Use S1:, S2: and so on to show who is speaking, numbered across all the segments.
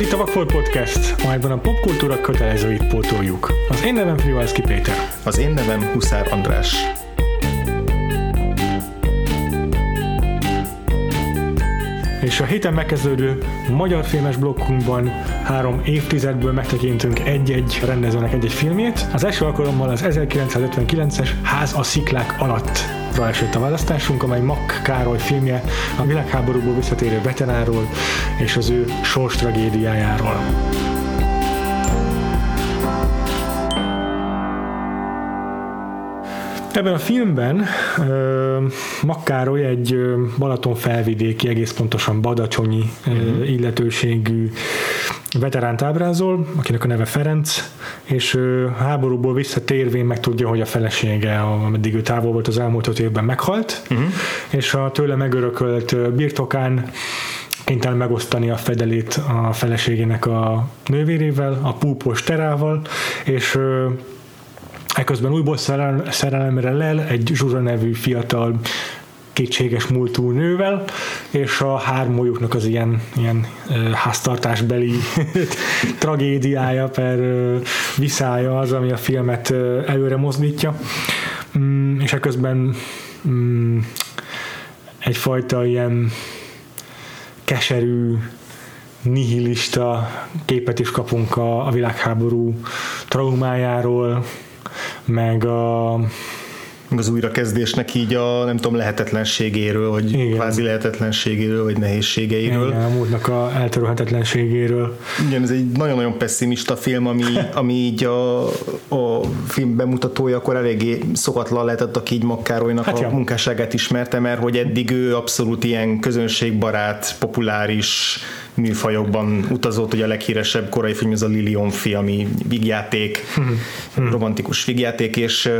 S1: Ez itt a Vakfolt Podcast, amelyben a popkultúra kötelezőit pótoljuk. Az én nevem Frivalszki Péter.
S2: Az én nevem Huszár András.
S1: És a héten megkezdődő magyar filmes blokkunkban három évtizedből megtekintünk egy-egy rendezőnek egy-egy filmjét. Az első alkalommal az 1959-es Ház a sziklák alatt esett a választásunk, amely Mack Károly filmje a világháborúból visszatérő veteráról és az ő sors Ebben a filmben uh, Makkároly egy Balaton felvidéki, egész pontosan Badacsonyi uh, illetőségű veteránt ábrázol, akinek a neve Ferenc, és uh, háborúból visszatérvén megtudja, hogy a felesége, ameddig ő távol volt az elmúlt öt évben meghalt, uh-huh. és a tőle megörökölt birtokán kénytelen megosztani a fedelét a feleségének a nővérével, a púpos terával, és Eközben újból szerelemre lel egy Zsuzsa nevű fiatal kétséges múltú nővel, és a hármójuknak az ilyen, ilyen háztartásbeli tragédiája per viszája az, ami a filmet előre mozdítja. Mm, és eközben mm, egyfajta ilyen keserű, nihilista képet is kapunk a, a világháború traumájáról, meg a
S2: az újrakezdésnek így a nem tudom lehetetlenségéről, vagy Igen. kvázi lehetetlenségéről, vagy nehézségeiről.
S1: Igen, a múltnak a eltörölhetetlenségéről.
S2: Igen, ez egy nagyon-nagyon pessimista film, ami, ami így a, a film bemutatója akkor eléggé szokatlan lehetett, aki így Makkárolynak hát a ja. munkásságát ismerte, mert hogy eddig ő abszolút ilyen közönségbarát, populáris, műfajokban utazott, ugye a leghíresebb korai film az a Lilion film, ami vigjáték, hmm. romantikus vigjáték, és,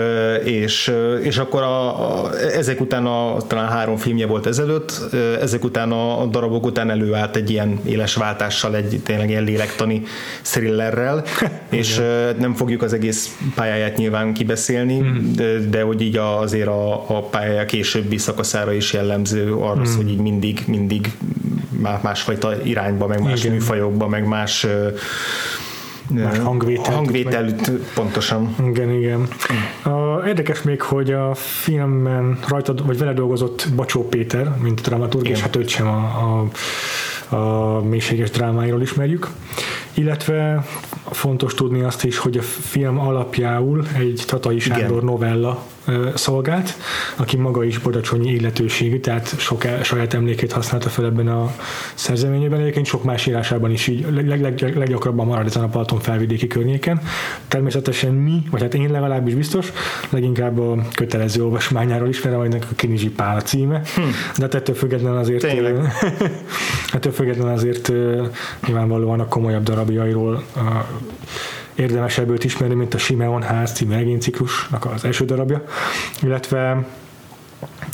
S2: és, és akkor a, a, ezek után a, talán három filmje volt ezelőtt, ezek után a, a darabok után előállt egy ilyen éles váltással, egy tényleg ilyen lélektani thrillerrel, és nem fogjuk az egész pályáját nyilván kibeszélni, hmm. de, de hogy így azért a, a pályája későbbi szakaszára is jellemző arra, hmm. hogy így mindig, mindig másfajta irányba, meg más igen. műfajokba, meg más
S1: más hangvétel.
S2: Hangvétel, pontosan.
S1: Igen, igen. A, érdekes még, hogy a filmben rajta, vagy vele dolgozott Bacsó Péter, mint dramaturg, és hát őt sem a, a, a mélységes drámáiról ismerjük. Illetve fontos tudni azt is, hogy a film alapjául egy Tatai Sándor Igen. novella szolgált, aki maga is bodacsonyi illetőségű, tehát sok el, saját emlékét használta fel ebben a szerzeményében, egyébként sok más írásában is így leg, leg, leggyakrabban marad ezen a Palaton felvidéki környéken. Természetesen mi, vagy hát én legalábbis biztos, leginkább a kötelező olvasmányáról ismerem, vagy a Kinizsi Pál a címe, hm. de hát ettől független azért ettől független azért nyilvánvalóan a komolyabb darabjairól a érdemes ebből ismerni, mint a Simeon ház című regényciklusnak az első darabja, illetve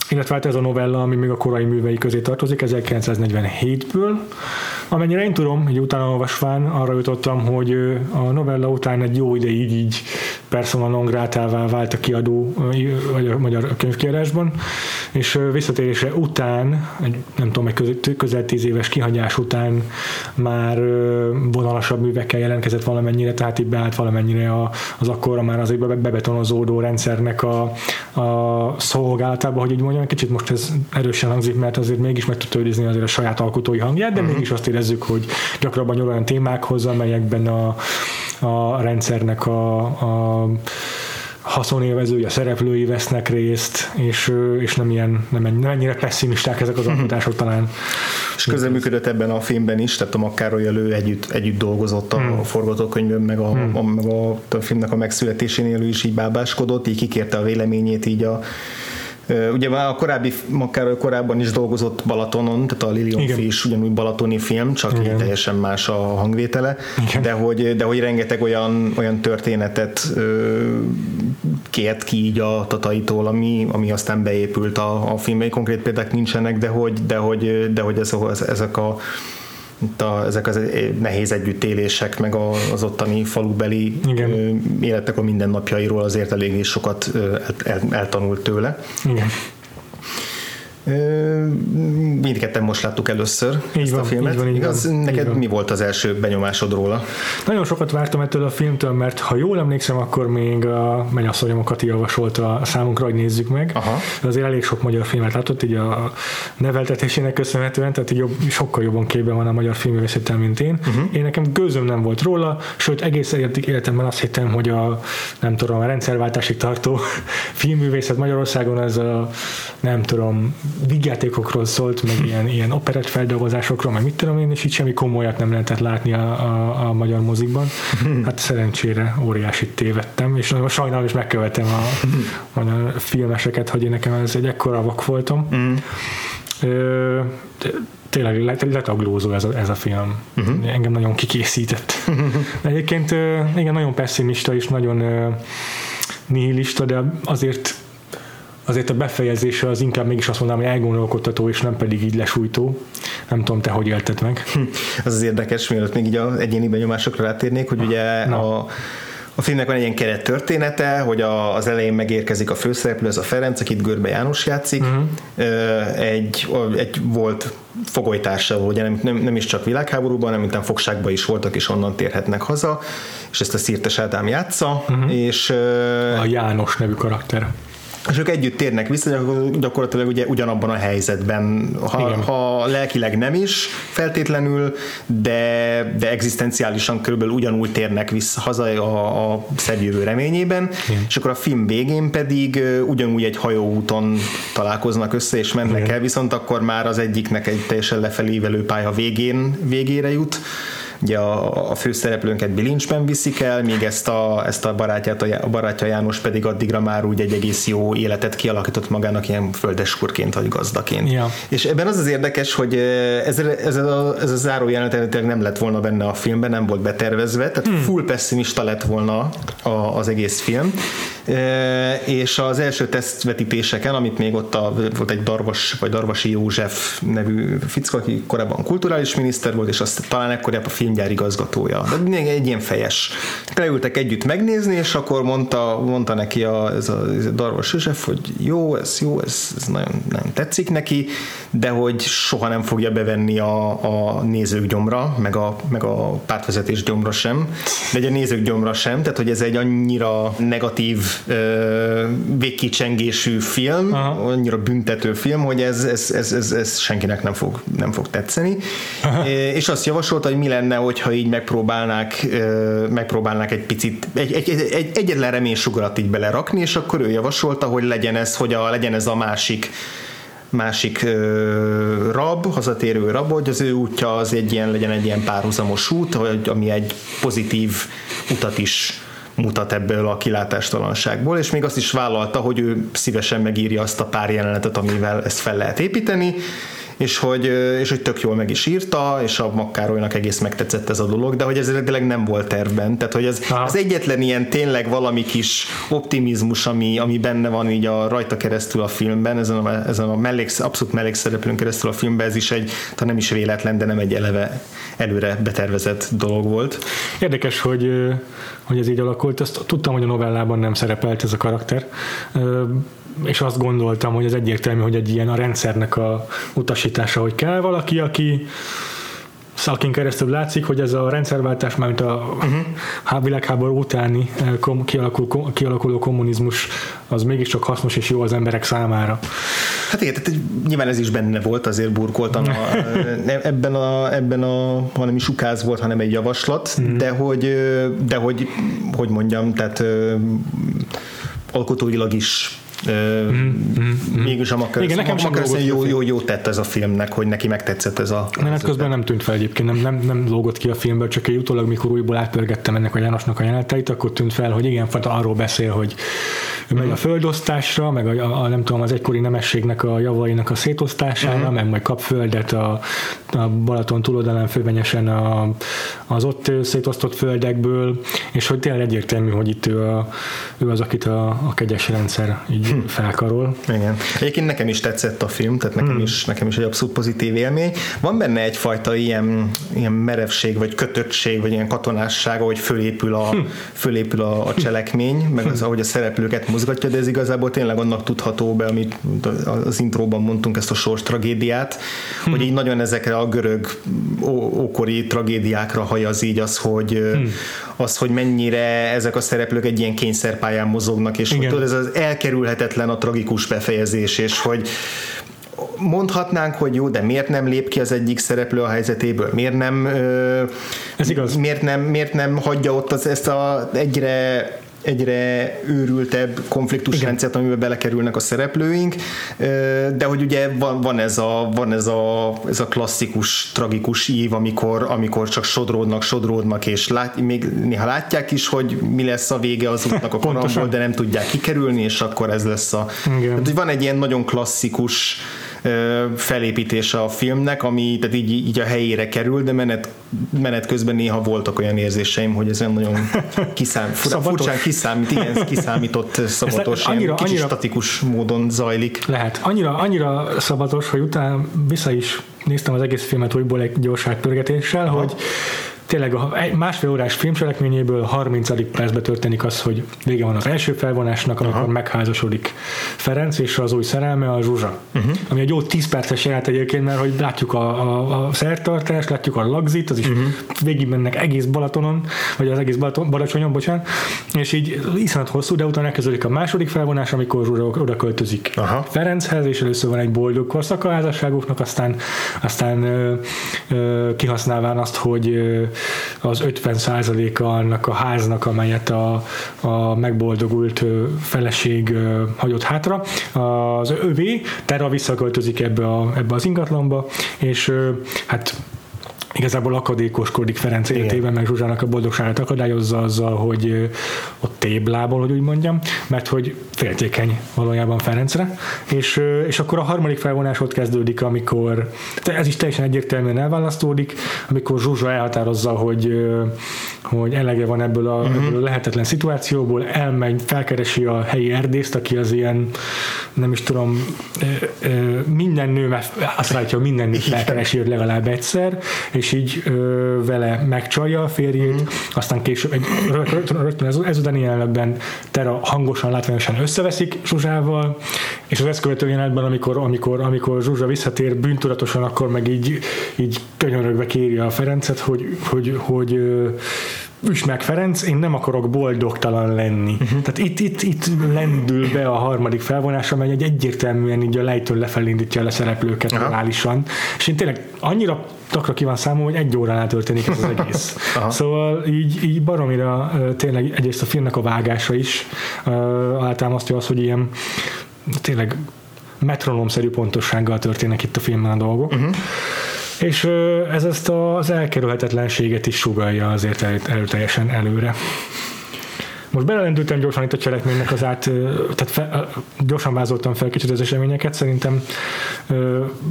S1: illetve hát ez a novella, ami még a korai művei közé tartozik, 1947-ből. Amennyire én tudom, egy utána olvasván arra jutottam, hogy a novella után egy jó ideig így persona non grátává vált a kiadó vagy a magyar könyvkiadásban, és visszatérése után, nem tudom, egy közel tíz éves kihagyás után már vonalasabb művekkel jelentkezett valamennyire, tehát így beállt valamennyire az akkora már azért bebetonozódó rendszernek a, a szolgálatába, hogy így mondjam, kicsit most ez erősen hangzik, mert azért mégis meg tudta őrizni azért a saját alkotói hangját, de uh-huh. mégis azt érezzük, hogy gyakrabban olyan témákhoz, amelyekben a, a rendszernek a, a haszonélvezői, a szereplői vesznek részt, és, és nem, ilyen, nem, nem ennyire pessimisták ezek az mhm. alkotások talán.
S2: És közreműködött ebben a filmben is, tehát a Makkároly elő együtt, együtt dolgozott a hmm. forgatókönyvön, meg a, hmm. a, meg a, a filmnek a megszületésénél ő is így bábáskodott, így kikérte a véleményét így a Ugye már a korábbi, akár korábban is dolgozott Balatonon, tehát a Lilium is ugyanúgy balatoni film, csak Igen. így teljesen más a hangvétele, de hogy, de hogy rengeteg olyan, olyan történetet kért ki így a tataitól, ami, ami aztán beépült a, a filmbe. Konkrét példák nincsenek, de hogy, de hogy, de hogy ez, ezek a a, ezek az nehéz együttélések, meg az ottani falubeli Igen. életek a mindennapjairól azért eléggé sokat el, el, eltanult tőle. Igen. Mindketten most láttuk először így ezt van, a filmet. Így van, így Igaz, van, neked így van. mi volt az első benyomásod róla?
S1: Nagyon sokat vártam ettől a filmtől, mert ha jól emlékszem, akkor még a mennyasszonyom Kati javasolta számunkra, hogy nézzük meg. Aha. Azért elég sok magyar filmet látott, így a neveltetésének köszönhetően, tehát így jobb, sokkal jobban képben van a magyar filmvészettel, mint én. Uh-huh. Én nekem gőzöm nem volt róla, sőt egész életemben azt hittem, hogy a nem tudom, a rendszerváltásig tartó filmművészet Magyarországon ez a nem tudom, vigyátékokról szólt, meg ilyen, ilyen operett feldolgozásokról, meg mit tudom én, és itt semmi komolyat nem lehetett látni a, a, a magyar mozikban. Hát szerencsére óriási tévedtem, és nagyon sajnálom, és megkövetem a magyar filmeseket, hogy én nekem ez egy ekkora vak voltam. Mm. Ö, tényleg letaglózó ez a, ez a film. Uh-huh. Engem nagyon kikészített. De egyébként igen, nagyon pessimista és nagyon nihilista, de azért azért a befejezése az inkább mégis azt mondanám, hogy elgondolkodtató, és nem pedig így lesújtó. Nem tudom, te hogy élted meg.
S2: Az az érdekes, mielőtt még így az egyéni benyomásokra rátérnék, hogy ugye Na. a a filmnek van egy ilyen keret története, hogy a, az elején megérkezik a főszereplő, ez a Ferenc, akit Görbe János játszik, uh-huh. egy, egy volt fogolytársa, ugye nem, nem, nem is csak világháborúban, hanem mint fogságban is voltak, és onnan térhetnek haza, és ezt a Szirtes Ádám játsza, uh-huh. és...
S1: A János nevű karakter
S2: és ők együtt térnek vissza, gyakorlatilag ugye ugyanabban a helyzetben, ha, ha lelkileg nem is feltétlenül, de, de egzisztenciálisan körülbelül ugyanúgy térnek vissza haza a, a szebb jövő reményében, Igen. és akkor a film végén pedig ugyanúgy egy hajóúton találkoznak össze, és mennek Igen. el, viszont akkor már az egyiknek egy teljesen lefelé pálya végén, végére jut, Ugye a, a főszereplőnket bilincsben viszik el, míg ezt a, ezt a barátját, a barátja János pedig addigra már úgy egy egész jó életet kialakított magának ilyen földeskurként vagy gazdaként. Ja. És ebben az az érdekes, hogy ez, ez, a, ez a záró jelenet nem lett volna benne a filmben, nem volt betervezve, tehát hmm. full pessimista lett volna a, az egész film, és az első tesztvetítéseken, amit még ott a, volt egy Darvas, vagy Darvasi József nevű fickó, aki korábban kulturális miniszter volt, és azt talán ekkor a filmgyár igazgatója. De még egy ilyen fejes. Leültek együtt megnézni, és akkor mondta, mondta neki a, ez a, ez a Darvas József, hogy jó, ez jó, ez, ez nagyon, nagyon tetszik neki, de hogy soha nem fogja bevenni a, a nézők gyomra, meg a, meg a pártvezetés gyomra sem, de a nézők gyomra sem, tehát hogy ez egy annyira negatív végkicsengésű film, Aha. annyira büntető film, hogy ez, ez, ez, ez, ez senkinek nem fog, nem fog tetszeni. Aha. És azt javasolta, hogy mi lenne, hogyha így megpróbálnák, megpróbálnák egy picit, egy, egy, egy, egy egyetlen reménysugarat így belerakni, és akkor ő javasolta, hogy legyen ez, hogy a, legyen ez a másik másik ö, rab, hazatérő rab, hogy az ő útja az egy ilyen, legyen egy ilyen párhuzamos út, hogy, ami egy pozitív utat is mutat ebből a kilátástalanságból, és még azt is vállalta, hogy ő szívesen megírja azt a pár jelenetet, amivel ezt fel lehet építeni, és hogy, és hogy tök jól meg is írta, és a Makkárolynak egész megtetszett ez a dolog, de hogy ez eredetileg nem volt tervben, tehát hogy ez az egyetlen ilyen tényleg valami kis optimizmus, ami, ami benne van így a rajta keresztül a filmben, ezen a, ezen a mellék, abszolút mellékszereplőn keresztül a filmben, ez is egy, ha nem is véletlen, de nem egy eleve előre betervezett dolog volt.
S1: Érdekes, hogy, hogy ez így alakult, azt tudtam, hogy a novellában nem szerepelt ez a karakter, és azt gondoltam, hogy ez egyértelmű, hogy egy ilyen a rendszernek a utasítása, hogy kell valaki, aki akin keresztül látszik, hogy ez a rendszerváltás, mint a uh-huh. világháború utáni eh, kialakul, kialakuló kommunizmus, az mégiscsak hasznos és jó az emberek számára.
S2: Hát igen, tehát nyilván ez is benne volt, azért burkoltam a, ebben a, ebben a, hanem is ukáz volt, hanem egy javaslat, uh-huh. de hogy, de hogy, hogy mondjam, tehát alkotóilag is Mm-hmm. Mégis a Macarosen, Igen, nekem Macarosen jó, jó, jó tett ez a filmnek, hogy neki megtetszett ez a...
S1: Menet közben nem tűnt fel egyébként, nem, nem, nem lógott ki a filmből, csak egy utólag, mikor újból átpörgettem ennek a Jánosnak a jeleneteit, akkor tűnt fel, hogy igen, arról beszél, hogy megy a földosztásra, meg a, a, nem tudom, az egykori nemességnek a javainak a szétosztására, uh-huh. meg majd kap földet a, a Balaton túloldalán fővenyesen a, az ott szétosztott földekből, és hogy tényleg egyértelmű, hogy itt ő, a, ő az, akit a, a kegyes rendszer így felkarol.
S2: Igen. Egyébként nekem is tetszett a film, tehát nekem, hmm. is, nekem is egy abszolút pozitív élmény. Van benne egyfajta ilyen, ilyen merevség, vagy kötöttség, vagy ilyen katonásság, ahogy fölépül a, hmm. fölépül a, a cselekmény, meg az, ahogy a szereplőket mozgatja, de ez igazából tényleg annak tudható be, amit az intróban mondtunk, ezt a sors tragédiát, hmm. hogy így nagyon ezekre a görög ókori tragédiákra hajaz így az, hogy, hmm. az, hogy mennyire ezek a szereplők egy ilyen kényszerpályán mozognak, és hogy tudod, ez az elkerülhetetlen a tragikus befejezés, és hogy mondhatnánk, hogy jó, de miért nem lép ki az egyik szereplő a helyzetéből? Miért nem,
S1: Ez igaz.
S2: Miért nem, miért nem hagyja ott az, ezt a egyre egyre őrültebb konfliktusrendszert, amiben belekerülnek a szereplőink, de hogy ugye van, van, ez, a, van ez, a, ez a klasszikus, tragikus ív, amikor, amikor csak sodródnak, sodródnak, és lát, még néha látják is, hogy mi lesz a vége az útnak a koromból, de nem tudják kikerülni, és akkor ez lesz a... Igen. Tehát, hogy van egy ilyen nagyon klasszikus felépítése a filmnek, ami tehát így, így a helyére kerül, de menet, menet közben néha voltak olyan érzéseim, hogy ez nagyon kiszám, fura, furcsán kiszámít, igen, kiszámított szabatos, annyira, ilyen kicsit annyira, statikus módon zajlik.
S1: Lehet. Annyira, annyira szabatos, hogy utána vissza is néztem az egész filmet újból egy gyorságpörgetéssel, hogy tényleg a másfél órás filmcselekményéből 30. percben történik az, hogy vége van az első felvonásnak, amikor Aha. megházasodik Ferenc, és az új szerelme a Zsuzsa. Uh-huh. Ami egy jó 10 perces jelent egyébként, mert hogy látjuk a, a, a szertartást, látjuk a lagzit, az is uh-huh. végig mennek egész Balatonon, vagy az egész Balaton, Balacsonyon, bocsánat, és így iszonyat hosszú, de utána elkezdődik a második felvonás, amikor Zsuzsa oda költözik Aha. Ferenchez, és először van egy boldog korszaka a házasságuknak, aztán, aztán ö, ö, kihasználván azt, hogy ö, az 50%-a annak a háznak, amelyet a, a megboldogult feleség hagyott hátra, az övé, Terra visszaköltözik ebbe, a, ebbe az ingatlanba, és hát igazából akadékoskodik Ferenc életében, meg Zsuzsának a boldogságát akadályozza azzal, hogy ott téblából, hogy úgy mondjam, mert hogy féltékeny valójában Ferencre, és, és akkor a harmadik felvonás ott kezdődik, amikor ez is teljesen egyértelműen elválasztódik, amikor Zsuzsa elhatározza, hogy, hogy elege van ebből a, uh-huh. ebből a lehetetlen szituációból, elmegy, felkeresi a helyi erdészt, aki az ilyen, nem is tudom, minden nő, azt látja, minden nő felkeresi legalább egyszer, és így vele megcsalja a férjét, uh-huh. aztán később egy, rögtön, rögtön ez, ezután jelenetben Tera hangosan, látványosan összeveszik Zsuzsával, és az ezt követő jelenetben, amikor, amikor, amikor Zsuzsa visszatér bűntudatosan, akkor meg így, így könyörögve kéri a Ferencet, hogy, hogy, hogy, hogy üs meg Ferenc, én nem akarok boldogtalan lenni. Uh-huh. Tehát itt, itt, itt lendül be a harmadik felvonás, amely egy egyértelműen így a lejtől lefelé indítja a szereplőket reálisan. És én tényleg annyira takra ki van számom, hogy egy óránál történik ez az egész. Aha. Szóval így, így baromira tényleg egyrészt a filmnek a vágása is általmaztja az, hogy ilyen tényleg metronomszerű pontossággal történnek itt a filmben a dolgok. Uh-huh. És ez ezt az elkerülhetetlenséget is sugalja azért erőteljesen előre. Most belelendültem gyorsan itt a cselekménynek az át, tehát fe, gyorsan vázoltam fel kicsit az eseményeket, szerintem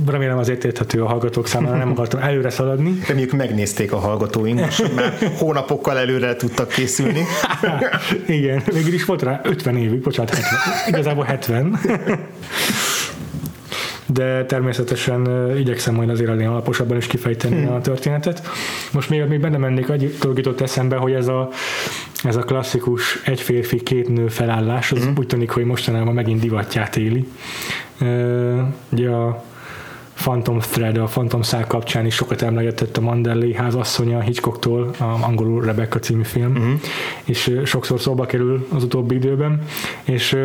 S1: remélem azért érthető a hallgatók számára, nem akartam előre szaladni.
S2: Reméljük megnézték a hallgatóink, most már hónapokkal előre tudtak készülni.
S1: Igen, végül is volt rá 50 évig, bocsánat, 70, igazából 70 de természetesen igyekszem majd azért elég alaposabban is kifejteni hmm. a történetet. Most még, még benne mennék, dolog jutott eszembe, hogy ez a, ez a klasszikus egy férfi, két nő felállás, az hmm. úgy tűnik, hogy mostanában megint divatját éli. Ugye a Phantom Thread, a Phantom Szál kapcsán is sokat emlegetett a Manderley házasszonya Hitchcocktól, a angolul Rebecca című film, uh-huh. és sokszor szóba kerül az utóbbi időben, és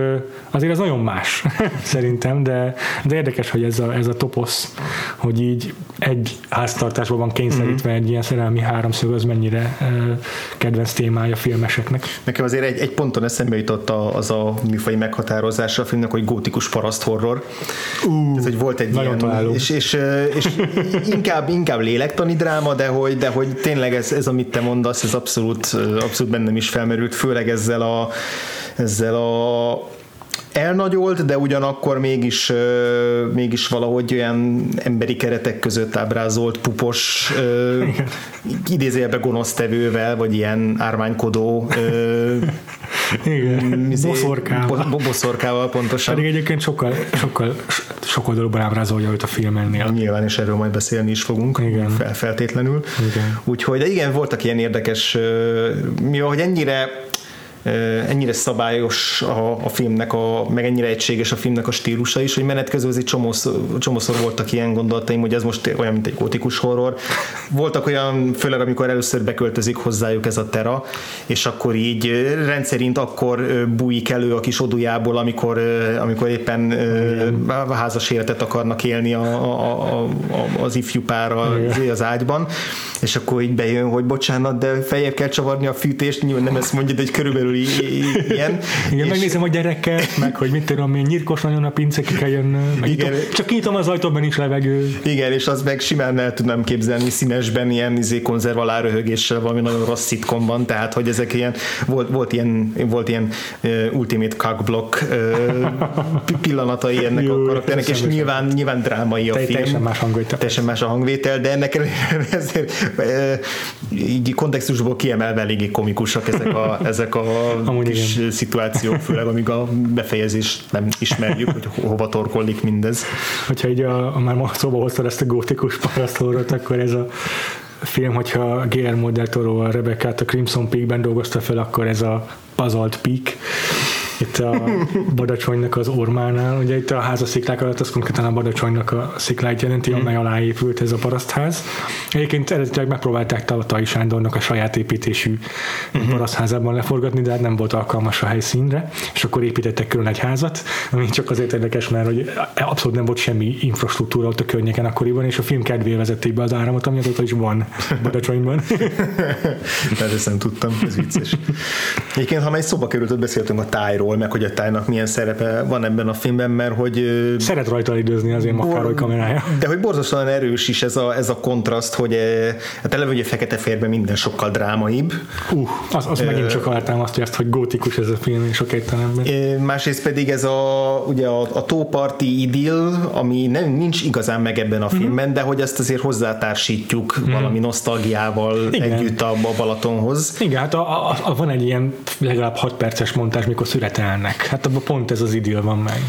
S1: azért az nagyon más szerintem, de, de érdekes, hogy ez a, ez a toposz, hogy így egy háztartásban van kényszerítve uh-huh. egy ilyen szerelmi háromszög, az mennyire kedvenc témája filmeseknek.
S2: Nekem azért egy, egy ponton eszembe jutott az a műfai meghatározása a filmnek, hogy gótikus paraszt horror. Uh, Ez, hogy volt egy ilyen, találó. És, és, és inkább, inkább lélektani dráma, de hogy, de hogy tényleg ez, ez, amit te mondasz, ez abszolút, abszolút bennem is felmerült, főleg ezzel a ezzel a elnagyolt, de ugyanakkor mégis, mégis valahogy olyan emberi keretek között ábrázolt pupos idézőjelbe gonosztevővel, vagy ilyen ármánykodó
S1: igen, izé, boszorkával.
S2: Bo- boszorkával pontosan.
S1: Pedig egyébként sokkal, sokkal sokkal dolgokban ábrázolja őt a filmennél.
S2: Nyilván, és erről majd beszélni is fogunk. Igen. Fel, feltétlenül. Igen. Úgyhogy, de igen, voltak ilyen érdekes, mi hogy ennyire ennyire szabályos a, a filmnek, a, meg ennyire egységes a filmnek a stílusa is, hogy menet közben azért csomószor, csomószor voltak ilyen gondolataim, hogy ez most olyan, mint egy gótikus horror. Voltak olyan, főleg amikor először beköltözik hozzájuk ez a tera, és akkor így rendszerint akkor bújik elő a kis odujából, amikor, amikor éppen a házas életet akarnak élni a, a, a, az ifjú pár az ágyban, és akkor így bejön, hogy bocsánat, de feljebb kell csavarni a fűtést, nyilván nem ezt mondja, de egy körülbelül ilyen.
S1: Igen, és... megnézem a gyereket, meg hogy mit tudom én, nyírkos nagyon a pince, ki kell jönnöm, igen. Nyitom, csak nyitom az ajtóban is levegő.
S2: Igen, és az meg simán el tudnám képzelni színesben ilyen izé konzervalá röhögéssel valami nagyon rossz szitkomban, tehát hogy ezek ilyen, volt, volt ilyen, volt ilyen uh, ultimate cockblock uh, pillanatai ennek Jó, a karakternek, és nyilván, nyilván drámai a Te, film.
S1: Teljesen más hangvétel.
S2: Teljesen más a hangvétel, de ennek ezért, uh, így kontextusból kiemelve eléggé komikusak ezek a, ezek a Amúgy kis igen. szituációk, főleg amíg a befejezést nem ismerjük, hogy hova torkollik mindez.
S1: Hogyha így a, a már szóba hoztad ezt a gótikus parasztolórat, akkor ez a film, hogyha Guillermo del Toro a Rebecca-t a Crimson Peak-ben dolgozta fel, akkor ez a Puzzled Peak, itt a Badacsonynak az ormánál, ugye itt a házasziklák alatt az konkrétan a Badacsonynak a szikláit jelenti, amely alá épült ez a parasztház. Egyébként eredetileg megpróbálták Talatai Sándornak a saját építésű uh-huh. parasztházában leforgatni, de hát nem volt alkalmas a helyszínre, és akkor építettek külön egy házat, ami csak azért érdekes, mert hogy abszolút nem volt semmi infrastruktúra ott a környéken akkoriban, és a film kedvéért vezették be az áramot, ami azóta is van Badacsonyban.
S2: Ezt nem tudtam, ez vicces. Egyébként, ha már egy szóba került, beszéltünk a tájról, jól, meg hogy a tájnak milyen szerepe van ebben a filmben, mert hogy...
S1: Szeret rajta időzni azért Makkároly kamerája.
S2: De hogy borzasztóan erős is ez a, ez a kontraszt, hogy hát eleve ugye fekete férben minden sokkal drámaibb.
S1: Uh, az, az uh, megint csak alátámasztja ezt, hogy gótikus ez a film sok értelemben.
S2: Másrészt pedig ez a, ugye a, a tóparti idill, ami nem, nincs igazán meg ebben a mhm. filmben, mm. de hogy ezt azért hozzátársítjuk mm. valami nosztalgiával Igen. együtt a, a Balatonhoz.
S1: Igen, hát a, a, a, van egy ilyen legalább 6 perces montás, mikor született követelnek. Hát abban pont ez az idill van meg.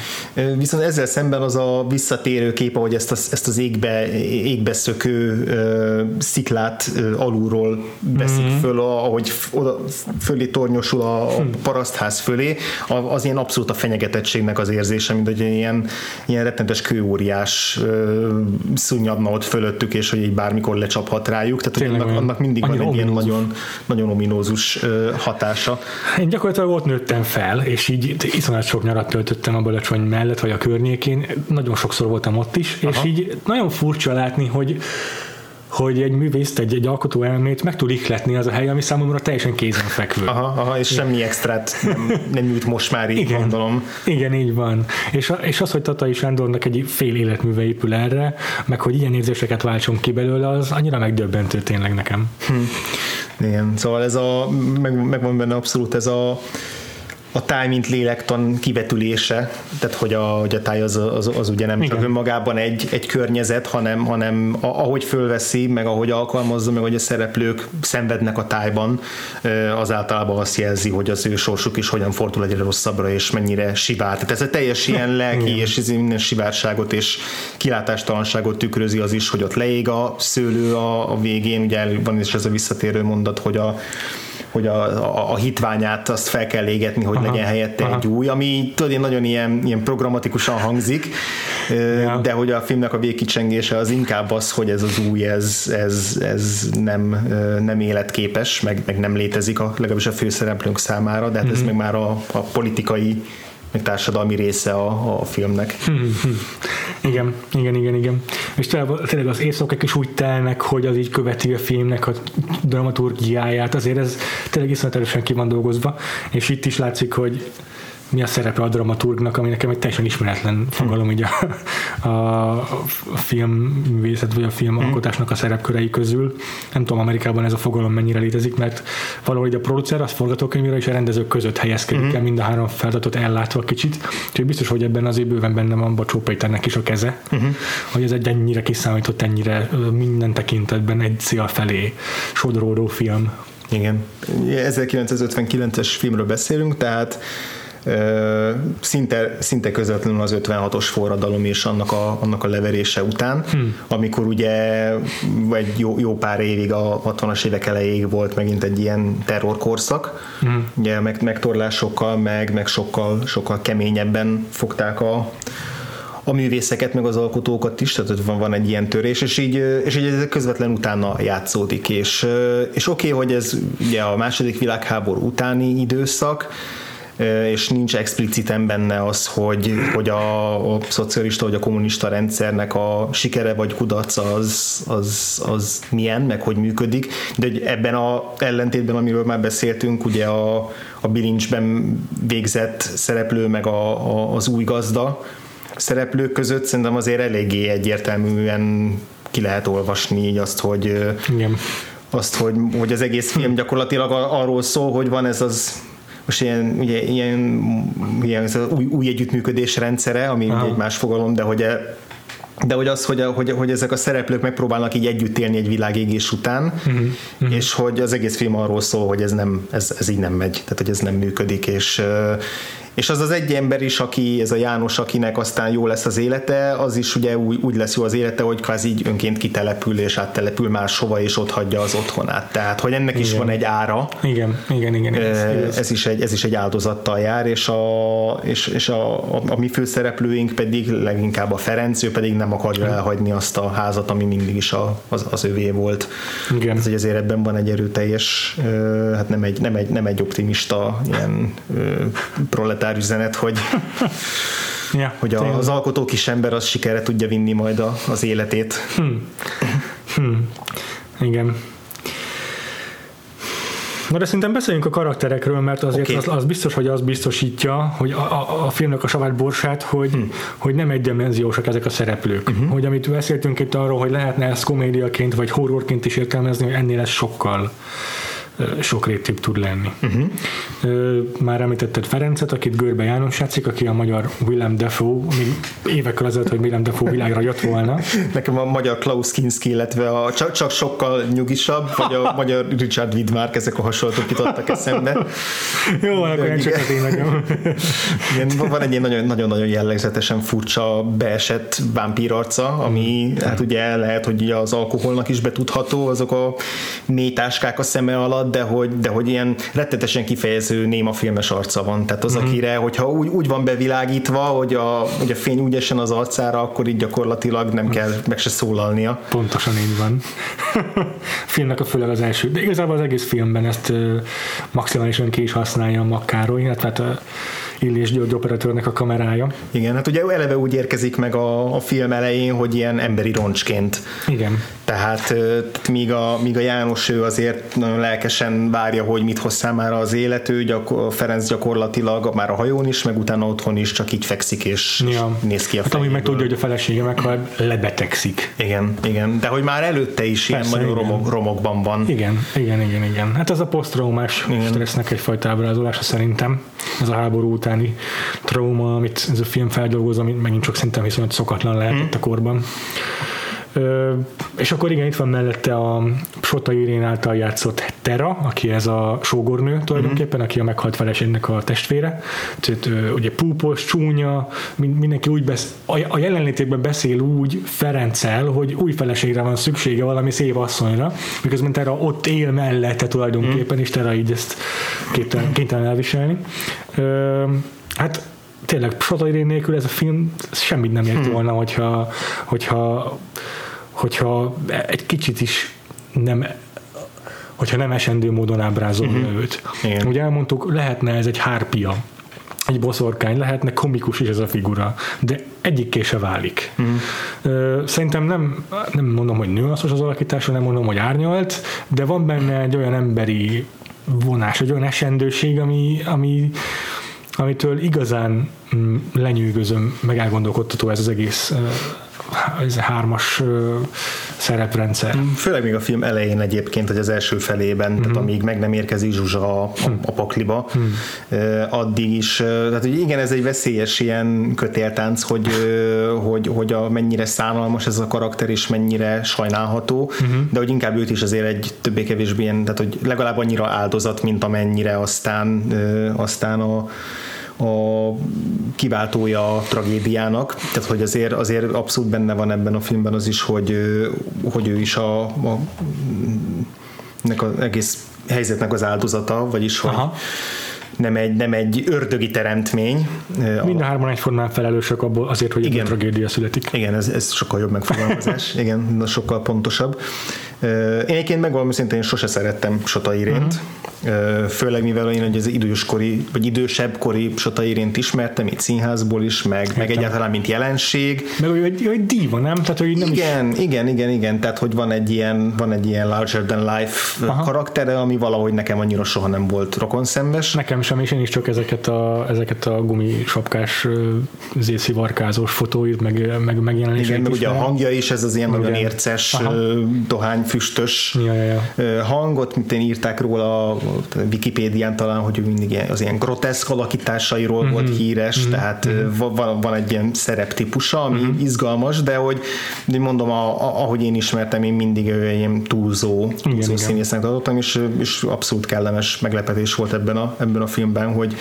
S2: Viszont ezzel szemben az a visszatérő kép, ahogy ezt, az, ezt az égbe, égbe szökő uh, sziklát uh, alulról veszik mm-hmm. föl, ahogy oda, fölé tornyosul a, a hm. parasztház fölé, az ilyen abszolút a fenyegetettségnek az érzése, mint hogy ilyen, ilyen rettentes kőóriás szunnyadna ott fölöttük, és hogy így bármikor lecsaphat rájuk. Tehát annak, annak mindig van egy ilyen nagyon, nagyon ominózus hatása.
S1: Én gyakorlatilag ott nőttem fel, és és így iszonyat sok nyarat töltöttem a Balacsony mellett, vagy a környékén, nagyon sokszor voltam ott is, Aha. és így nagyon furcsa látni, hogy hogy egy művészt, egy, egy alkotó elmét meg tud ihletni az a hely, ami számomra teljesen kézenfekvő.
S2: Aha, aha, és semmi extrát nem, nem nyújt most már így
S1: igen,
S2: gondolom.
S1: Igen, így van. És, a, és az, hogy Tatai Sándornak egy fél életműve épül erre, meg hogy ilyen érzéseket váltson ki belőle, az annyira megdöbbentő tényleg nekem. Hm.
S2: Igen, szóval ez a, meg, megvan benne abszolút ez a a táj, mint lélektan kivetülése, tehát hogy a, hogy a táj az, az, az ugye nem Igen. csak önmagában egy, egy környezet, hanem, hanem ahogy fölveszi, meg ahogy alkalmazza, meg hogy a szereplők szenvednek a tájban, az általában azt jelzi, hogy az ő sorsuk is hogyan fordul egyre rosszabbra, és mennyire sivár. Tehát ez a teljes ilyen lelki, és ez minden sivárságot és kilátástalanságot tükrözi az is, hogy ott leég a szőlő a, a végén, ugye van is ez a visszatérő mondat, hogy a hogy a, a, a hitványát azt fel kell égetni, hogy aha, legyen helyette aha. egy új, ami tudod, nagyon ilyen, ilyen programatikusan hangzik, ja. de hogy a filmnek a végkicsengése az inkább az, hogy ez az új, ez, ez, ez nem, nem életképes, meg, meg nem létezik a, legalábbis a főszereplőnk számára, de hát mm-hmm. ez mhm. meg már a, a politikai meg társadalmi része a, a filmnek.
S1: Igen, igen, igen, igen. És tényleg az éjszakák is úgy telnek, hogy az így követi a filmnek a dramaturgiáját, azért ez tényleg iszonyat erősen ki van dolgozva, és itt is látszik, hogy mi a szerepe a dramaturgnak, ami nekem egy teljesen ismeretlen fogalom így a, a, filmművészet vagy a filmalkotásnak a szerepkörei közül. Nem tudom, Amerikában ez a fogalom mennyire létezik, mert valahogy a producer, az forgatókönyvére és a rendezők között helyezkedik mm-hmm. el, mind a három feladatot ellátva kicsit. Úgyhogy biztos, hogy ebben azért bőven benne van Bacsó Péternek is a keze, mm-hmm. hogy ez egy ennyire kiszámított, ennyire minden tekintetben egy cél felé sodródó film.
S2: Igen. 1959-es filmről beszélünk, tehát szinte, szinte közvetlenül az 56-os forradalom és annak a, annak a leverése után, hmm. amikor ugye egy jó, jó pár évig a 60-as évek elejéig volt megint egy ilyen terrorkorszak, hmm. ugye meg, megtorlásokkal, meg, meg sokkal, sokkal keményebben fogták a, a művészeket, meg az alkotókat is, tehát van, van egy ilyen törés, és így, és így ez közvetlen utána játszódik, és, és oké, okay, hogy ez ugye a második világháború utáni időszak, és nincs expliciten benne az, hogy, hogy a, a szocialista vagy a kommunista rendszernek a sikere vagy kudarca az, az, az milyen, meg hogy működik, de ebben a ellentétben, amiről már beszéltünk, ugye a, a bilincsben végzett szereplő, meg a, a, az új gazda szereplők között szerintem azért eléggé egyértelműen ki lehet olvasni így azt, hogy Igen. azt, hogy, hogy az egész film gyakorlatilag arról szól, hogy van ez az most ilyen, ugye, ilyen, ilyen ez új, új együttműködés rendszere, ami Aha. egy más fogalom, de hogy e, de hogy az, hogy, hogy, hogy ezek a szereplők megpróbálnak így együtt élni egy világégés után, uh-huh, uh-huh. és hogy az egész film arról szól, hogy ez nem, ez, ez így nem megy, tehát hogy ez nem működik, és, és az az egy ember is, aki, ez a János, akinek aztán jó lesz az élete, az is ugye úgy, úgy lesz jó az élete, hogy kvázi így önként kitelepül és áttelepül máshova, és ott hagyja az otthonát. Tehát, hogy ennek igen. is van egy ára.
S1: Igen, igen, igen. igen
S2: ez, ez, is egy, ez is egy áldozattal jár, és a, és, és a, a, a mi főszereplőink pedig leginkább a Ferenc, ő pedig nem akarja elhagyni azt a házat, ami mindig is a, az, az övé volt. Igen. Ez, hogy ezért ebben van egy erőteljes, hát nem egy, nem egy, nem egy optimista ilyen proletár üzenet, hogy ja, hogy a, az alkotó kis ember az sikerre tudja vinni majd a, az életét. Hmm.
S1: Hmm. Igen. Na de szerintem beszéljünk a karakterekről, mert azért okay. az, az biztos, hogy az biztosítja, hogy a, a, a filmnek a savát borsát, hogy, hmm. hogy nem egydimenziósak ezek a szereplők. Uh-huh. Hogy amit beszéltünk itt arról, hogy lehetne ezt komédiaként vagy horrorként is értelmezni, hogy ennél ez sokkal sokrétűbb tud lenni. Uh-huh. Már említetted Ferencet, akit Görbe János játszik, aki a magyar Willem Dafoe, évekkel ezelőtt, hogy Willem Dafoe világra jött volna.
S2: Nekem a magyar Klaus Kinski, illetve a csak, csak sokkal nyugisabb, vagy a magyar Richard Widmark, ezek a hasonlatok jutottak eszembe.
S1: Jó, van, akkor csak a tényleg.
S2: Igen, van egy ilyen nagyon-nagyon jellegzetesen furcsa beesett vámpírarca, ami hát ugye lehet, hogy az alkoholnak is betudható, azok a mély táskák a szeme alatt, de hogy, de hogy ilyen rettetesen kifejező néma filmes arca van. Tehát az, mm-hmm. akire, hogyha úgy, úgy van bevilágítva, hogy a, hogy a fény úgy esen az arcára, akkor így gyakorlatilag nem kell meg se szólalnia.
S1: Pontosan így van. filmnek a főleg az első. De igazából az egész filmben ezt maximálisan ki is használja a Makkároly, illetve hát a Illés György operatőrnek a kamerája.
S2: Igen, hát ugye eleve úgy érkezik meg a, a film elején, hogy ilyen emberi roncsként.
S1: Igen.
S2: Tehát míg a, míg a János ő azért nagyon lelkesen várja, hogy mit hoz számára az élet, ő gyakor, Ferenc gyakorlatilag már a hajón is, meg utána otthon is csak így fekszik és, ja. és néz ki a
S1: hát, ami meg tudja, hogy a felesége meg lebetegszik.
S2: Igen, igen, de hogy már előtte is Persze, ilyen nagyon romok, romokban van.
S1: Igen, igen, igen, igen. Hát ez a posztraumás stressznek egyfajta ábrázolása szerintem. Ez a háború utáni trauma, amit ez a film feldolgoz, amit megint csak szerintem viszonylag szokatlan lehetett mm. a korban. Ö, és akkor igen, itt van mellette a Sota Irén által játszott Tera, aki ez a sógornő tulajdonképpen, mm-hmm. aki a meghalt feleségnek a testvére. Tehát ö, ugye púpos, csúnya, mindenki úgy besz, a, jelenlétében beszél úgy Ferenccel, hogy új feleségre van szüksége, valami szép asszonyra, miközben Tera ott él mellette tulajdonképpen, mm. és Tera így ezt kénytelen, kénytelen elviselni. Ö, hát tényleg Sota Irén nélkül ez a film semmit nem ért hmm. volna, hogyha, hogyha hogyha egy kicsit is nem hogyha nem esendő módon ábrázolja uh-huh. őt. Igen. Ugye elmondtuk, lehetne ez egy hárpia, egy boszorkány, lehetne komikus is ez a figura, de egyik se válik. Uh-huh. Szerintem nem, nem mondom, hogy nüanszos az alakítása, nem mondom, hogy árnyalt, de van benne egy olyan emberi vonás, egy olyan esendőség, ami, ami amitől igazán mm, lenyűgözöm, meg elgondolkodtató ez az egész hármas szereprendszer. Mm,
S2: főleg még a film elején egyébként, hogy az első felében, mm-hmm. tehát amíg meg nem érkezik Zsuzsa a, mm. a pakliba, mm. addig is, tehát hogy igen, ez egy veszélyes ilyen kötéltánc, hogy, hogy, hogy a, mennyire szánalmas ez a karakter, és mennyire sajnálható, mm-hmm. de hogy inkább őt is azért egy többé-kevésbé ilyen, tehát hogy legalább annyira áldozat, mint amennyire aztán, aztán a a kiváltója a tragédiának, tehát hogy azért, azért abszolút benne van ebben a filmben az is, hogy, hogy ő is a, a nek az egész helyzetnek az áldozata, vagyis hogy Aha. nem egy, nem egy ördögi teremtmény.
S1: Mind a hárman egyformán felelősök abból azért, hogy igen, a tragédia születik.
S2: Igen, ez, ez sokkal jobb megfogalmazás, igen, sokkal pontosabb. Én egyébként megvalami szintén én sose szerettem Sota Irént, uh-huh. főleg mivel én az időskori, vagy idősebb kori Sota Irént ismertem, itt színházból is, meg, meg egyáltalán mint jelenség.
S1: Meg hogy, hogy díva, nem? Tehát, hogy nem
S2: igen, is... igen, igen, igen, tehát hogy van egy ilyen, van egy ilyen larger than life Aha. karaktere, ami valahogy nekem annyira soha nem volt rokonszembes.
S1: Nekem sem, és én is csak ezeket a, ezeket a gumisapkás zészivarkázós fotóit, meg, meg megjelenését
S2: Igen, meg ugye a hangja is, ez az ilyen nagyon érces dohány füstös ja, ja, ja. hangot, mint én írták róla a Wikipédián talán, hogy mindig az ilyen groteszk alakításairól mm-hmm. volt híres, mm-hmm. tehát mm-hmm. Van, van egy ilyen szereptípusa, ami mm-hmm. izgalmas, de hogy de mondom, a, a, ahogy én ismertem, én mindig ilyen túlzó, túlzó színésznek adottam, és, és abszolút kellemes meglepetés volt ebben a, ebben a filmben, hogy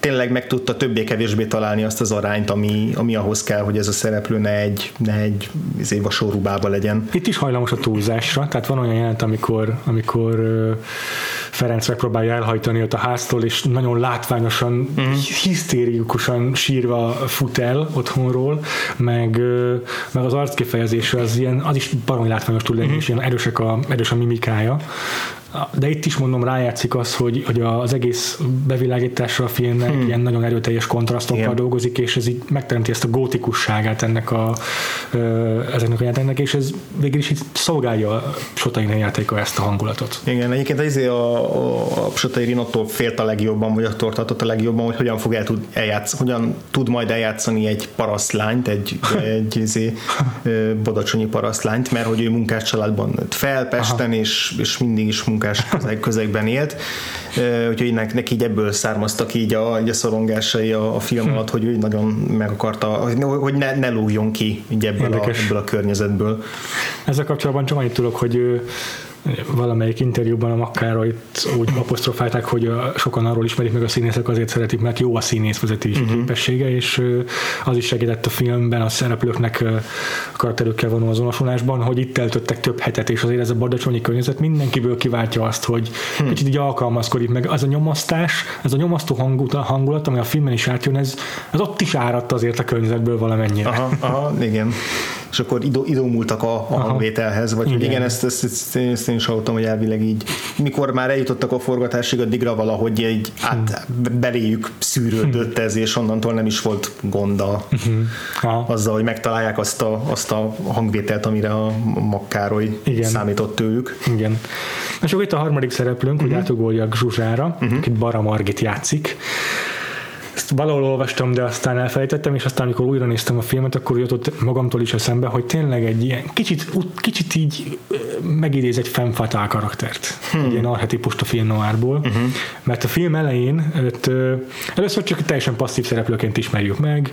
S2: tényleg meg tudta többé-kevésbé találni azt az arányt, ami, ami ahhoz kell, hogy ez a szereplő ne egy, ne egy vasórubába legyen.
S1: Itt is hajlamos a túlzásra, tehát van olyan jelent, amikor, amikor Ferenc megpróbálja elhajtani ott a háztól, és nagyon látványosan, mm. hisztérikusan sírva fut el otthonról, meg, meg az arckifejezése az ilyen, az is baromi látványos tud lenni, mm. és ilyen erősek a, erős a mimikája de itt is mondom, rájátszik az, hogy, hogy az egész bevilágításra a filmnek hmm. ilyen nagyon erőteljes kontrasztokkal Igen. dolgozik, és ez így megteremti ezt a gótikusságát ennek a, ezeknek a játéknak, és ez végül is így szolgálja a Sotai játéka ezt a hangulatot.
S2: Igen, egyébként az a, a, a Sotai Rinottól félt a legjobban, vagy attól tartott a legjobban, hogy hogyan fog el tud eljátsz, hogyan tud majd eljátszani egy parasztlányt, egy, egy izé, bodacsonyi parasztlányt, mert hogy ő munkás családban nőtt fel Pesten, és, és mindig is munkás munkás közeg, közegben élt, úgyhogy neki így ebből származtak így a, így a szorongásai a, a film alatt, hogy ő nagyon meg akarta, hogy ne, ne lújjon ki így ebből, a, ebből a környezetből.
S1: Ezzel kapcsolatban csak annyit tudok, hogy ő valamelyik interjúban a Makkárolyt úgy apostrofálták, hogy sokan arról ismerik meg a színészek, azért szeretik, mert jó a színész vezetési uh-huh. képessége, és az is segített a filmben a szereplőknek a karakterükkel vonó azonosulásban, hogy itt eltöttek több hetet, és azért ez a bardacsonyi környezet mindenkiből kiváltja azt, hogy hmm. kicsit így alkalmazkodik meg. Az a nyomasztás, ez a nyomasztó hangulat, ami a filmben is átjön, ez, ez ott is áradt azért a környezetből valamennyire.
S2: Aha, aha igen és akkor idó, idomultak a, a hangvételhez, vagy igen, igen ezt, ezt, ezt, ezt, én is hallottam, hogy elvileg így, mikor már eljutottak a forgatásig, addigra valahogy egy át beléjük szűrődött ez, és onnantól nem is volt gond a, uh-huh. azzal, hogy megtalálják azt a, azt a hangvételt, amire a Makkároly igen. számított tőlük.
S1: Igen. És akkor itt a harmadik szereplőnk, uh-huh. hogy átugoljak Zsuzsára, uh-huh. akit Bara Margit játszik ezt valahol olvastam, de aztán elfelejtettem, és aztán, amikor újra néztem a filmet, akkor jutott magamtól is eszembe, hogy tényleg egy ilyen kicsit, kicsit így megidéz egy femme karaktert, hmm. egy ilyen arhetipust a film noárból, uh-huh. mert a film elején öt, először csak teljesen passzív szereplőként ismerjük meg,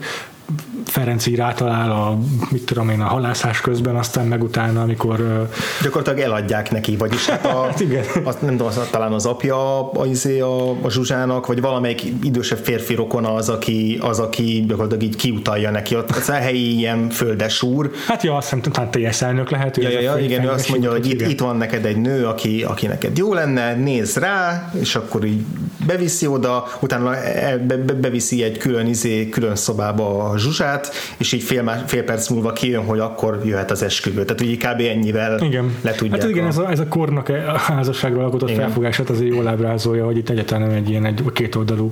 S1: Ferenc így rátalál a, mit tudom én, a halászás közben, aztán meg utána, amikor...
S2: Gyakorlatilag eladják neki, vagyis hát a, hát igen. Azt, nem tudom, az, talán az apja a, izé a, a Zsuzsának, vagy valamelyik idősebb férfi rokona az, aki, az, aki gyakorlatilag így kiutalja neki, ott az helyi ilyen földes úr.
S1: Hát ja, azt hiszem, talán teljes elnök lehet.
S2: Ja, ja, ja, igen, ő azt mondja, hogy itt, itt, van neked egy nő, aki, aki neked jó lenne, nézz rá, és akkor így beviszi oda, utána be, be, beviszi egy külön izé, külön szobába a Zsuzsát, és így fél, fél perc múlva kijön, hogy akkor jöhet az esküvő. Tehát ugye kb. ennyivel igen. le tudják.
S1: Hát igen, a... ez, a, ez a kornak a házasságról alkotott igen. felfogását azért jól ábrázolja, hogy itt egyáltalán nem egy ilyen egy kétoldalú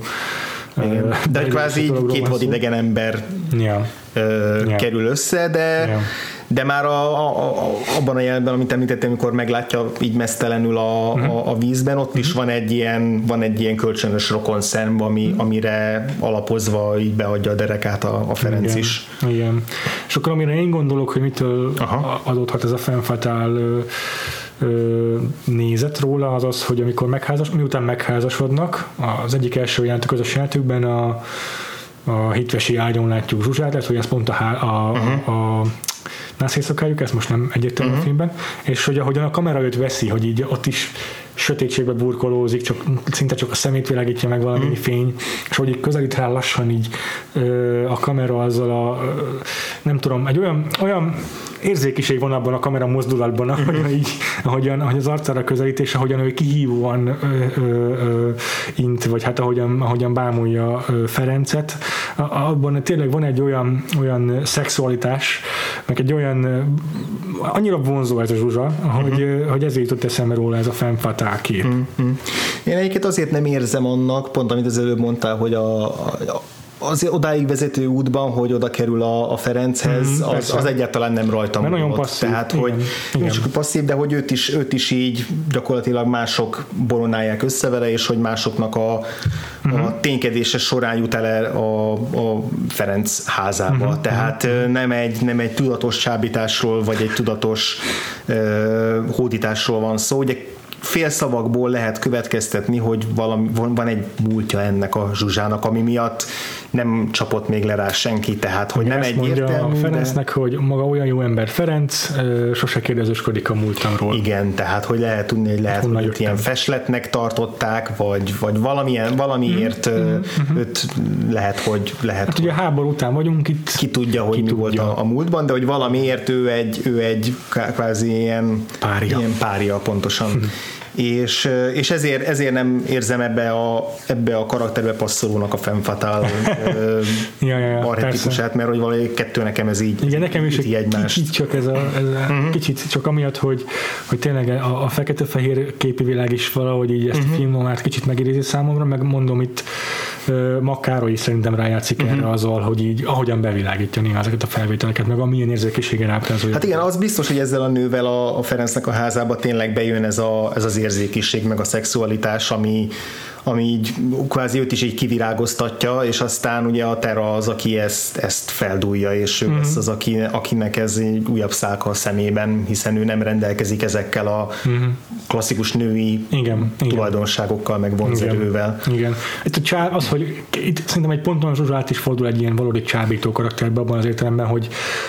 S2: igen. De kvázi két vadidegen ember ja. Uh, ja. kerül össze, de ja de már a, a, a, abban a jelenben, amit említettem, amikor meglátja így mesztelenül a, uh-huh. a, a vízben, ott uh-huh. is mhm. van egy ilyen, van egy ilyen kölcsönös rokonszem, ami, uh-huh. amire alapozva így beadja a derekát a, a Ferenc
S1: Igen.
S2: is.
S1: Igen. És akkor amire én gondolok, hogy mitől Aha. adódhat ez a fennfatál nézet róla az az, hogy amikor megházas, miután megházasodnak, az egyik első jelent a közös jelentőkben a, a hitvesi ágyon látjuk Zsuzsát, lehet, hogy ez pont a, a, uh-huh. a, a nászészakájuk, ezt most nem egyértelmű uh-huh. a filmben, és hogy ahogyan a kamera őt veszi, hogy így ott is sötétségbe burkolózik, csak, szinte csak a szemét világítja meg valami mm. fény, és hogy így közelít rá lassan így ö, a kamera azzal a, ö, nem tudom, egy olyan, olyan érzékiség van abban a kamera mozdulatban, mhm. ahogyan, így, ahogyan, ahogy az arcára közelít, és ahogyan ő kihívóan ö, ö, ö, int, vagy hát ahogyan, ahogyan bámulja ö, Ferencet, abban tényleg van egy olyan, olyan szexualitás, meg egy olyan annyira vonzó ez a zsuzsa, hogy, uh-huh. hogy ezért jutott eszembe róla ez a fennfatál kép. Uh-huh.
S2: Én egyébként azért nem érzem annak, pont amit az előbb mondtál, hogy a, a az odáig vezető útban, hogy oda kerül a, a Ferenchez, mm, az, az egyáltalán nem rajtam
S1: Mert nagyon passzív.
S2: Tehát, igen, hogy igen. nem csak passzív, de hogy őt is, őt is így gyakorlatilag mások boronálják össze vele, és hogy másoknak a, mm-hmm. a mhm. ténykedése során jut el a, a Ferenc házába. Mm-hmm. Tehát mm-hmm. nem egy, nem egy tudatos csábításról, vagy egy tudatos uh, hódításról van szó. Ugye félszavakból lehet következtetni, hogy valami, van egy múltja ennek a Zsuzsának, ami miatt nem csapott még le rá senki, tehát hogy nem egy
S1: értelmű, a Ferencnek, de... hogy maga olyan jó ember Ferenc, sose kérdezősködik a múltamról.
S2: Igen, tehát hogy lehet tudni, hogy lehet, hogy őt ilyen fesletnek tartották, vagy, vagy valamilyen, valamiért mm-hmm. őt lehet, hogy lehet.
S1: Hát ugye a háború után vagyunk itt.
S2: Ki tudja, hogy ki mi tudja. volt a, a múltban, de hogy valamiért ő egy, ő egy kvázi ilyen
S1: párja,
S2: ilyen párja pontosan. És, és ezért, ezért nem érzem ebbe a, ebbe a karakterbe passzolónak a femfatál
S1: ja, ja, ja,
S2: arhetipusát, mert hogy valahogy kettő nekem ez így
S1: Igen, nekem is egy egymást. kicsit csak ez a, ez a uh-huh. kicsit csak amiatt, hogy, hogy tényleg a, a fekete-fehér képi világ is valahogy így ezt uh-huh. a mhm. filmomát kicsit megidézi számomra, meg mondom itt Makkároly szerintem rájátszik uh-huh. erre azzal, hogy így ahogyan bevilágítja néha ezeket a felvételeket, meg a milyen érzékenységen ábrázolja.
S2: Hát igen, az biztos, hogy ezzel a nővel a, a Ferencnek a házába tényleg bejön ez, a, ez az érzékiség, meg a szexualitás, ami, ami így kvázi őt is így kivirágoztatja, és aztán ugye a Terra az, aki ezt, ezt feldúlja, és ő lesz az, aki, akinek ez egy újabb szálka a szemében, hiszen ő nem rendelkezik ezekkel a mm-hmm. klasszikus női igen, tulajdonságokkal, meg vonzerővel.
S1: Igen. igen. Itt a csár, az, hogy itt szerintem egy ponton Zsuzsa át is fordul egy ilyen valódi csábító karakterbe abban az értelemben, hogy,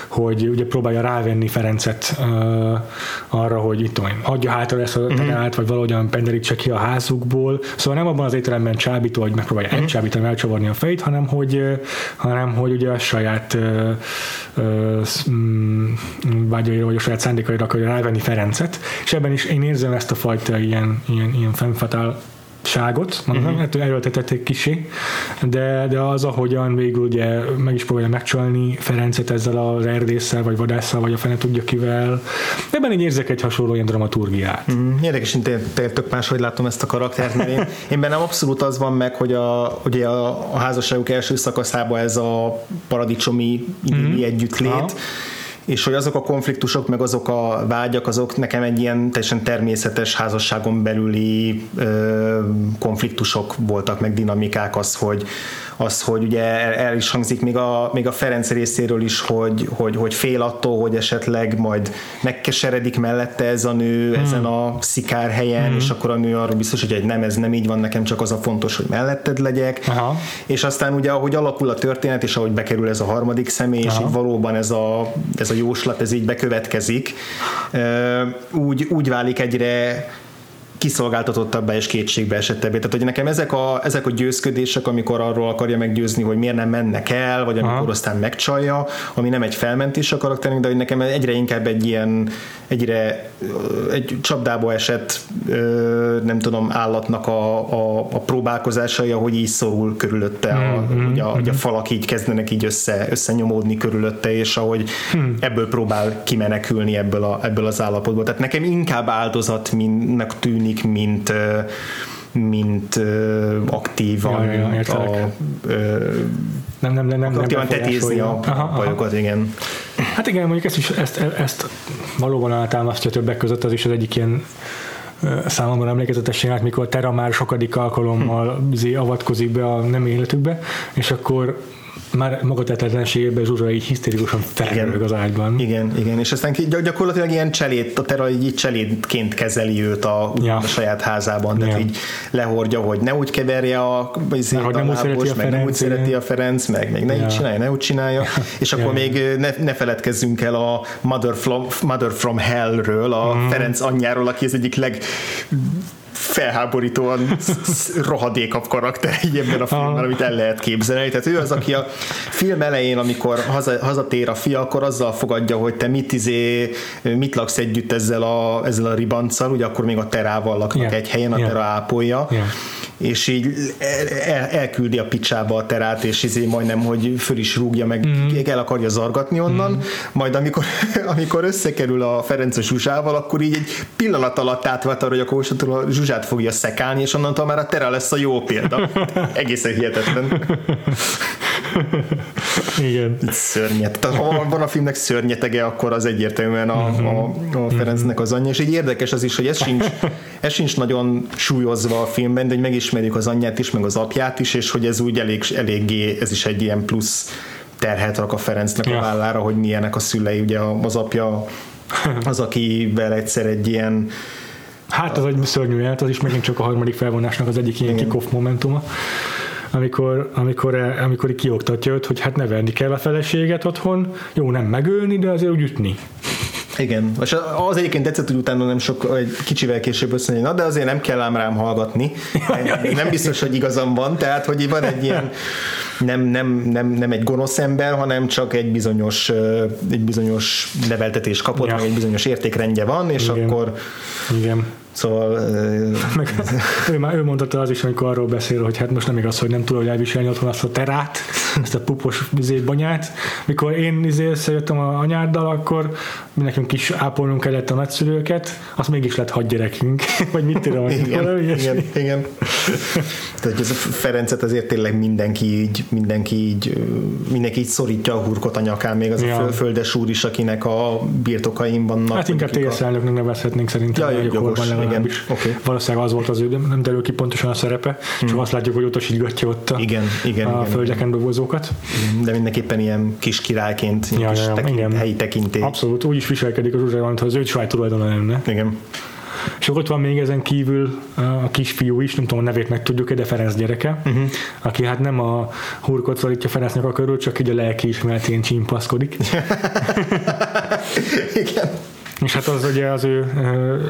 S1: hogy ugye próbálja rávenni Ferencet uh, arra, hogy itt tudom, adja hátra ezt a mm-hmm. vagy valahogyan penderítse ki a házukból. Szóval nem abban abban az értelemben csábító, hogy megpróbálja mm. elcsábítani, elcsavarni a fejét, hanem hogy, hanem hogy ugye a saját mm, vágyaira, vagy a saját szándékaira akarja rávenni Ferencet, és ebben is én érzem ezt a fajta ilyen, ilyen, ilyen fennfatál ságot, mondom, uh-huh. hát erőltetették kisé, de, de az, ahogyan végül ugye meg is próbálja megcsalni Ferencet ezzel az erdésszel, vagy vadásszal, vagy a fene tudja kivel. Ebben így érzek egy hasonló ilyen dramaturgiát.
S2: Uh-huh. Érdekes, én tök máshogy látom ezt a karaktert, mert én, én bennem abszolút az van meg, hogy a, ugye a, a házasságuk első szakaszában ez a paradicsomi uh-huh. együttlét, Aha és hogy azok a konfliktusok, meg azok a vágyak, azok nekem egy ilyen teljesen természetes házasságon belüli ö, konfliktusok voltak, meg dinamikák az, hogy, az, hogy ugye el is hangzik még a, még a Ferenc részéről is, hogy, hogy, hogy fél attól, hogy esetleg majd megkeseredik mellette ez a nő hmm. ezen a szikár helyen, hmm. és akkor a nő arról biztos, hogy egy nem, ez nem így van, nekem csak az a fontos, hogy melletted legyek. Aha. És aztán ugye, ahogy alakul a történet, és ahogy bekerül ez a harmadik személy, Aha. és így valóban ez a, ez a jóslat, ez így bekövetkezik, úgy, úgy válik egyre kiszolgáltatottabbá és kétségbe esettebbé. Tehát, hogy nekem ezek a, ezek a győzködések, amikor arról akarja meggyőzni, hogy miért nem mennek el, vagy amikor Aha. aztán megcsalja, ami nem egy felmentés a karakterünk, de hogy nekem egyre inkább egy ilyen, egyre egy csapdába esett, nem tudom, állatnak a, a, a próbálkozásai, ahogy így szorul körülötte, a, mm-hmm. hogy, a, hogy a falak így kezdenek így össze, összenyomódni körülötte, és ahogy mm. ebből próbál kimenekülni ebből, a, ebből az állapotból. Tehát nekem inkább áldozat, mint tűnik tűnik, mint mint ö, aktívan ja, ja, a, ö,
S1: nem, nem, nem, nem,
S2: aktívan nem tetézni a aha, bajokat, aha. igen.
S1: Hát igen, mondjuk ezt, is, ezt, ezt valóban alátámasztja többek között, az is az egyik ilyen számomra emlékezetes jelent, mikor Terra már sokadik alkalommal hm. avatkozik be a nem életükbe, és akkor már magatetetlenségében Zsuzsa így hisztérikusan felrög az ágyban.
S2: Igen, igen, és aztán gyakorlatilag ilyen cselét, a Terra így cselédként kezeli őt a, ja. a saját házában, tehát ja. így lehordja, hogy ne úgy keverje a,
S1: izé, a, nem úgy szereti a
S2: meg Ferenc, nem úgy szereti a Ferenc, meg, meg ne ja. így csinálja, ne úgy csinálja, és akkor ja. még ne, ne feledkezzünk el a Mother from, Mother from Hell-ről, a mm. Ferenc anyjáról, aki az egyik leg felháborítóan rohadékabb karakter ebben a filmben, amit el lehet képzelni. Tehát ő az, aki a film elején, amikor haza, hazatér a fia, akkor azzal fogadja, hogy te mit, izé, mit laksz együtt ezzel a, ezzel a ribanccal, ugye akkor még a terával laknak yeah. egy helyen, a yeah. tera ápolja. Yeah és így el, elküldi a picsába a terát, és izé majdnem, hogy föl is rúgja, meg mm. el akarja zargatni onnan, mm. majd amikor, amikor összekerül a Ferenc Zsuzsával, akkor így egy pillanat alatt átvált arra, hogy akkor a Zsuzsát fogja szekálni, és onnantól már a tera lesz a jó példa. Egészen hihetetlen.
S1: Igen.
S2: Szörnyet. Tehát ha van a filmnek szörnyetege, akkor az egyértelműen a, a, a Ferencnek az anyja, és így érdekes az is, hogy ez sincs, ez sincs nagyon súlyozva a filmben, de hogy megismerjük az anyját is, meg az apját is, és hogy ez úgy elég, eléggé, ez is egy ilyen plusz terhet rak a Ferencnek ja. a vállára, hogy milyenek a szülei, ugye az apja az, akivel egyszer egy ilyen
S1: Hát az egy szörnyű jelent, az is megint csak a harmadik felvonásnak az egyik ilyen kick-off momentuma amikor, amikor, amikor kioktatja őt, hogy hát nevelni kell a feleséget otthon, jó, nem megölni, de azért úgy ütni.
S2: Igen, és az egyébként tetszett, hogy utána nem sok, egy kicsivel később össze, na de azért nem kell ám rám hallgatni. nem biztos, hogy igazam van, tehát hogy van egy ilyen nem, nem, nem, nem egy gonosz ember, hanem csak egy bizonyos, egy bizonyos neveltetés kapott, ja. meg egy bizonyos értékrendje van, és Igen. akkor
S1: Igen.
S2: Szóval...
S1: Meg, ő, már, ő mondta az is, amikor arról beszél, hogy hát most nem igaz, hogy nem tudod elviselni otthon azt a terát, ezt a pupos izé, banyát. Mikor én izé összejöttem a anyáddal, akkor nekünk is ápolnunk kellett a nagyszülőket, azt mégis lett hadgyerekünk, vagy mit tudom,
S2: igen, valami igen, igen. Tehát ez a Ferencet azért tényleg mindenki így, mindenki így, mindenki így szorítja a hurkot a nyakán, még az ja. a földes úr is, akinek a birtokaim vannak.
S1: Hát inkább TSZ elnöknek nevezhetnénk szerintem.
S2: Ja, jogos, igen. Okay.
S1: Valószínűleg az volt az ő, nem derül ki pontosan a szerepe, hmm. csak azt látjuk, hogy utasítgatja ott a,
S2: igen, igen,
S1: a
S2: igen,
S1: földeken dolgozókat.
S2: De mindenképpen ilyen kis királyként, ja, kis ja, tekint, igen. helyi tekintély.
S1: Abszolút, úgy is viselkedik az Zsuzsa, mintha az ő saját tulajdona lenne.
S2: Igen.
S1: És ott van még ezen kívül a kisfiú is, nem tudom a nevét meg tudjuk de Ferenc gyereke, uh-huh. aki hát nem a hurkot szorítja Ferencnek a körül, csak így a lelki ismeretén csimpaszkodik.
S2: Igen.
S1: És hát az ugye az ő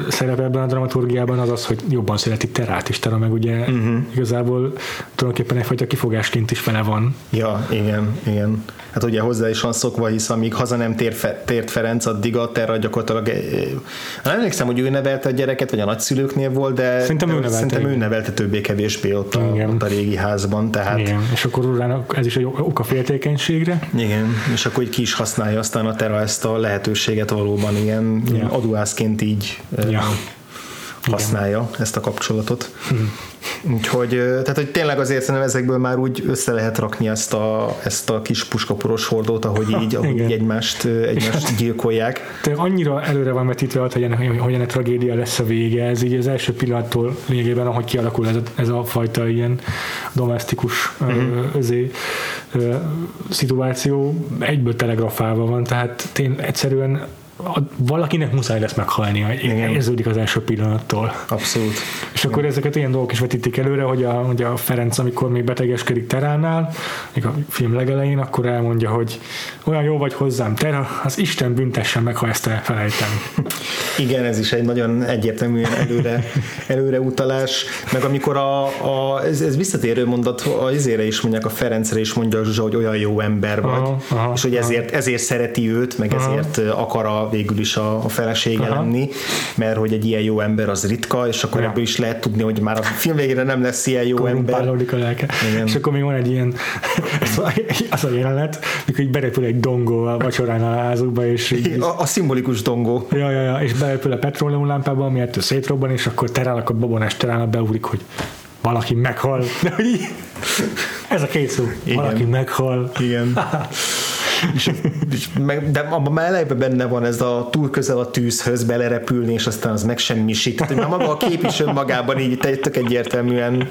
S1: szerepe ebben a dramaturgiában az az, hogy jobban szereti Terát is, Tera meg ugye uh-huh. igazából tulajdonképpen egyfajta kifogásként is vele van.
S2: Ja, igen, igen. Hát ugye hozzá is van szokva, hisz amíg haza nem tér fe, tért Ferenc, addig a Terra gyakorlatilag nem emlékszem, hogy ő nevelte a gyereket, vagy a nagyszülőknél volt, de
S1: szerintem ő nevelte,
S2: szerintem ő nevelte többé-kevésbé ott a, ott a régi házban. Tehát...
S1: Igen, és akkor urának ez is egy oka féltékenységre.
S2: Igen, és akkor ki is használja aztán a Terra ezt a lehetőséget valóban ilyen ja. adóászként így ja. használja Igen. ezt a kapcsolatot. Hmm. Úgyhogy, tehát, hogy tényleg azért szerintem ezekből már úgy össze lehet rakni ezt a, ezt a kis puskaporos hordót, ahogy így, ahogy így egymást, egymást gyilkolják.
S1: Tehát annyira előre van vetítve, hogy ennek, hogy ennek tragédia lesz a vége. Ez így az első pillanattól lényegében, ahogy kialakul ez a, ez a fajta ilyen domestikus uh-huh. özé, szituáció, egyből telegrafálva van, tehát tény, egyszerűen valakinek muszáj lesz meghalni, érződik az első pillanattól.
S2: Abszolút.
S1: És Igen. akkor ezeket ilyen dolgok is vetítik előre, hogy a, hogy a Ferenc, amikor még betegeskedik Teránál, még a film legelején, akkor elmondja, hogy olyan jó vagy hozzám, Tera, az Isten büntessen meg, ha ezt elfelejtem.
S2: Igen, ez is egy nagyon egyértelműen előre, előre utalás, meg amikor a, a ez, ez visszatérő mondat, az izére is mondják, a Ferencre is mondja a Zsuzsa, hogy olyan jó ember vagy, aha, aha, és hogy ezért, ezért szereti őt, meg aha. ezért akar a végül is a, a felesége Aha. lenni, mert hogy egy ilyen jó ember az ritka, és akkor ja. ebből is le, lehet tudni, hogy már a film végére nem lesz ilyen jó ember.
S1: a lelke. Igen. És akkor még van egy ilyen, az a jelenet, mikor így berepül egy dongó a vacsorán a házukba, és így,
S2: a, a, szimbolikus dongó.
S1: Ja, ja, ja, és berepül a petróleum lámpába, ami ettől szétrobban, és akkor terálnak a babonás terálnak, beugrik, hogy valaki meghal. Ez a két szó. Igen. Valaki meghal.
S2: Igen. és, és meg, de abban már elejében benne van ez a túl közel a tűzhöz belerepülni, és aztán az megsemmisít. Tehát már maga a kép is önmagában így tök egyértelműen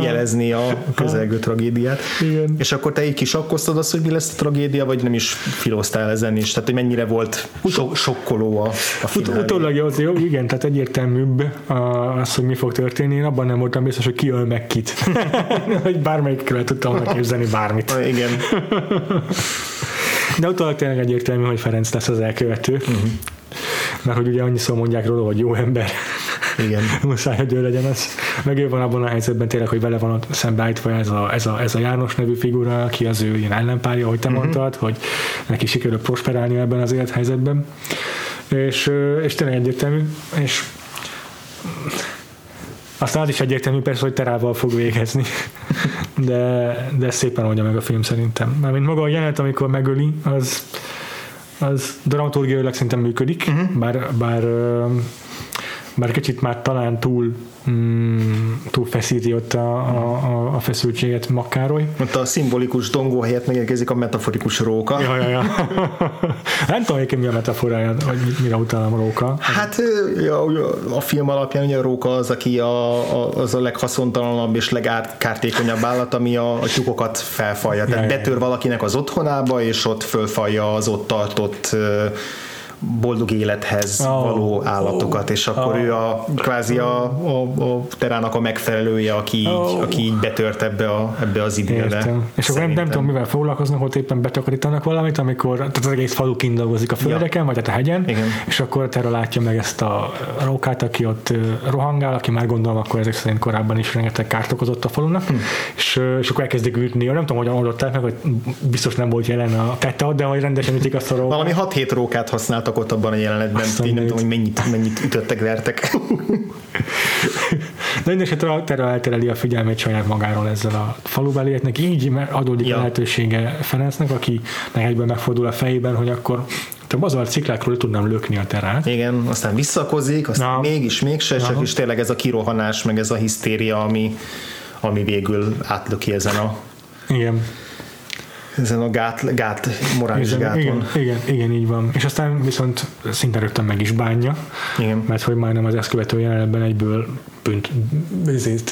S2: jelezni a közelgő tragédiát. Igen. És akkor te így kisakkoztad azt, hogy mi lesz a tragédia, vagy nem is filoztál ezen is? Tehát, hogy mennyire volt so- sokkoló a, a
S1: Ut- Utólag az jó, igen, tehát egyértelműbb az, hogy mi fog történni. Én abban nem voltam biztos, hogy ki öl meg kit. hogy bármelyikről tudtam képzelni bármit.
S2: Igen.
S1: De utólag tényleg egyértelmű, hogy Ferenc lesz az elkövető. Uh-huh. Mert hogy ugye annyiszor mondják róla, hogy jó ember.
S2: Igen.
S1: Muszáj, hogy ő legyen az. Meg ő van abban a helyzetben tényleg, hogy vele van szembeállítva ez a, ez, a, ez a János nevű figura, aki az ő ilyen ellenpárja, ahogy te uh-huh. mondtad, hogy neki sikerül prosperálni ebben az élethelyzetben. És, és tényleg egyértelmű, és aztán az is egyértelmű persze, hogy terával fog végezni, de, de szépen oldja meg a film szerintem. Mármint maga a jelenet, amikor megöli, az, az dramaturgiailag szerintem működik, uh-huh. bár, bár bár kicsit már talán túl, mm, túl feszíti ott a, a, a feszültséget Makkároly.
S2: Ott a szimbolikus dongó helyett megérkezik a metaforikus róka.
S1: Ja, ja, ja. Nem tudom, hogy mi a metaforája, vagy mire utalám a róka.
S2: Hát ja, a film alapján ugye a róka az, aki a, a, az a leghaszontalanabb és legkártékonyabb állat, ami a, a tyúkokat felfalja. Tehát ja, betör ja. valakinek az otthonába, és ott fölfalja az ott tartott boldog élethez oh, való állatokat, és akkor oh, ő a kvázi a, a, a terának a megfelelője, aki így, oh, aki így betört ebbe, a, ebbe az időbe.
S1: És akkor nem, nem tudom, mivel foglalkoznak, hogy éppen betakarítanak valamit, amikor tehát az egész falu kint dolgozik a földeken, ja. vagy tehát a hegyen,
S2: Igen.
S1: és akkor Terra látja meg ezt a rókát, aki ott rohangál, aki már gondolom, akkor ezek szerint korábban is rengeteg kárt okozott a falunak, hm. és, és akkor elkezdik ütni. Nem tudom, hogyan oldották meg, hogy biztos nem volt jelen a tette, de hogy rendesen ütik azt a rókát.
S2: Valami 6-7 rókát használt voltak ott abban a jelenetben, én nem tudom, hogy mennyit, mennyit ütöttek, vertek.
S1: De mindesetre Terra eltereli a figyelmét saját magáról ezzel a falubelieknek, így adódik ja. a lehetősége Ferencnek, aki meg egyből megfordul a fejében, hogy akkor a bazalt ciklákról tudnám lökni a terát.
S2: Igen, aztán visszakozik, aztán Na. mégis, mégse, csak is tényleg ez a kirohanás, meg ez a hisztéria, ami, ami végül átlöki ezen a
S1: igen
S2: ezen a gát, gát morális
S1: igen,
S2: gáton.
S1: Igen, igen, igen, így van. És aztán viszont szinte rögtön meg is bánja,
S2: igen.
S1: mert hogy majdnem az ezt követő jelenetben egyből bűnt,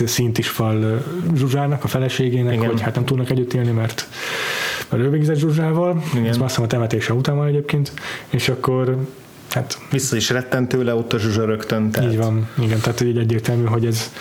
S1: szint is fal Zsuzsának, a feleségének, igen. hogy hát nem tudnak együtt élni, mert mert ő végzett Zsuzsával, ez azt hiszem a temetése után van egyébként, és akkor
S2: Hát vissza is retten tőle ott a zsuzsa rögtön.
S1: Tehát így van, igen, tehát így egyértelmű, hogy ez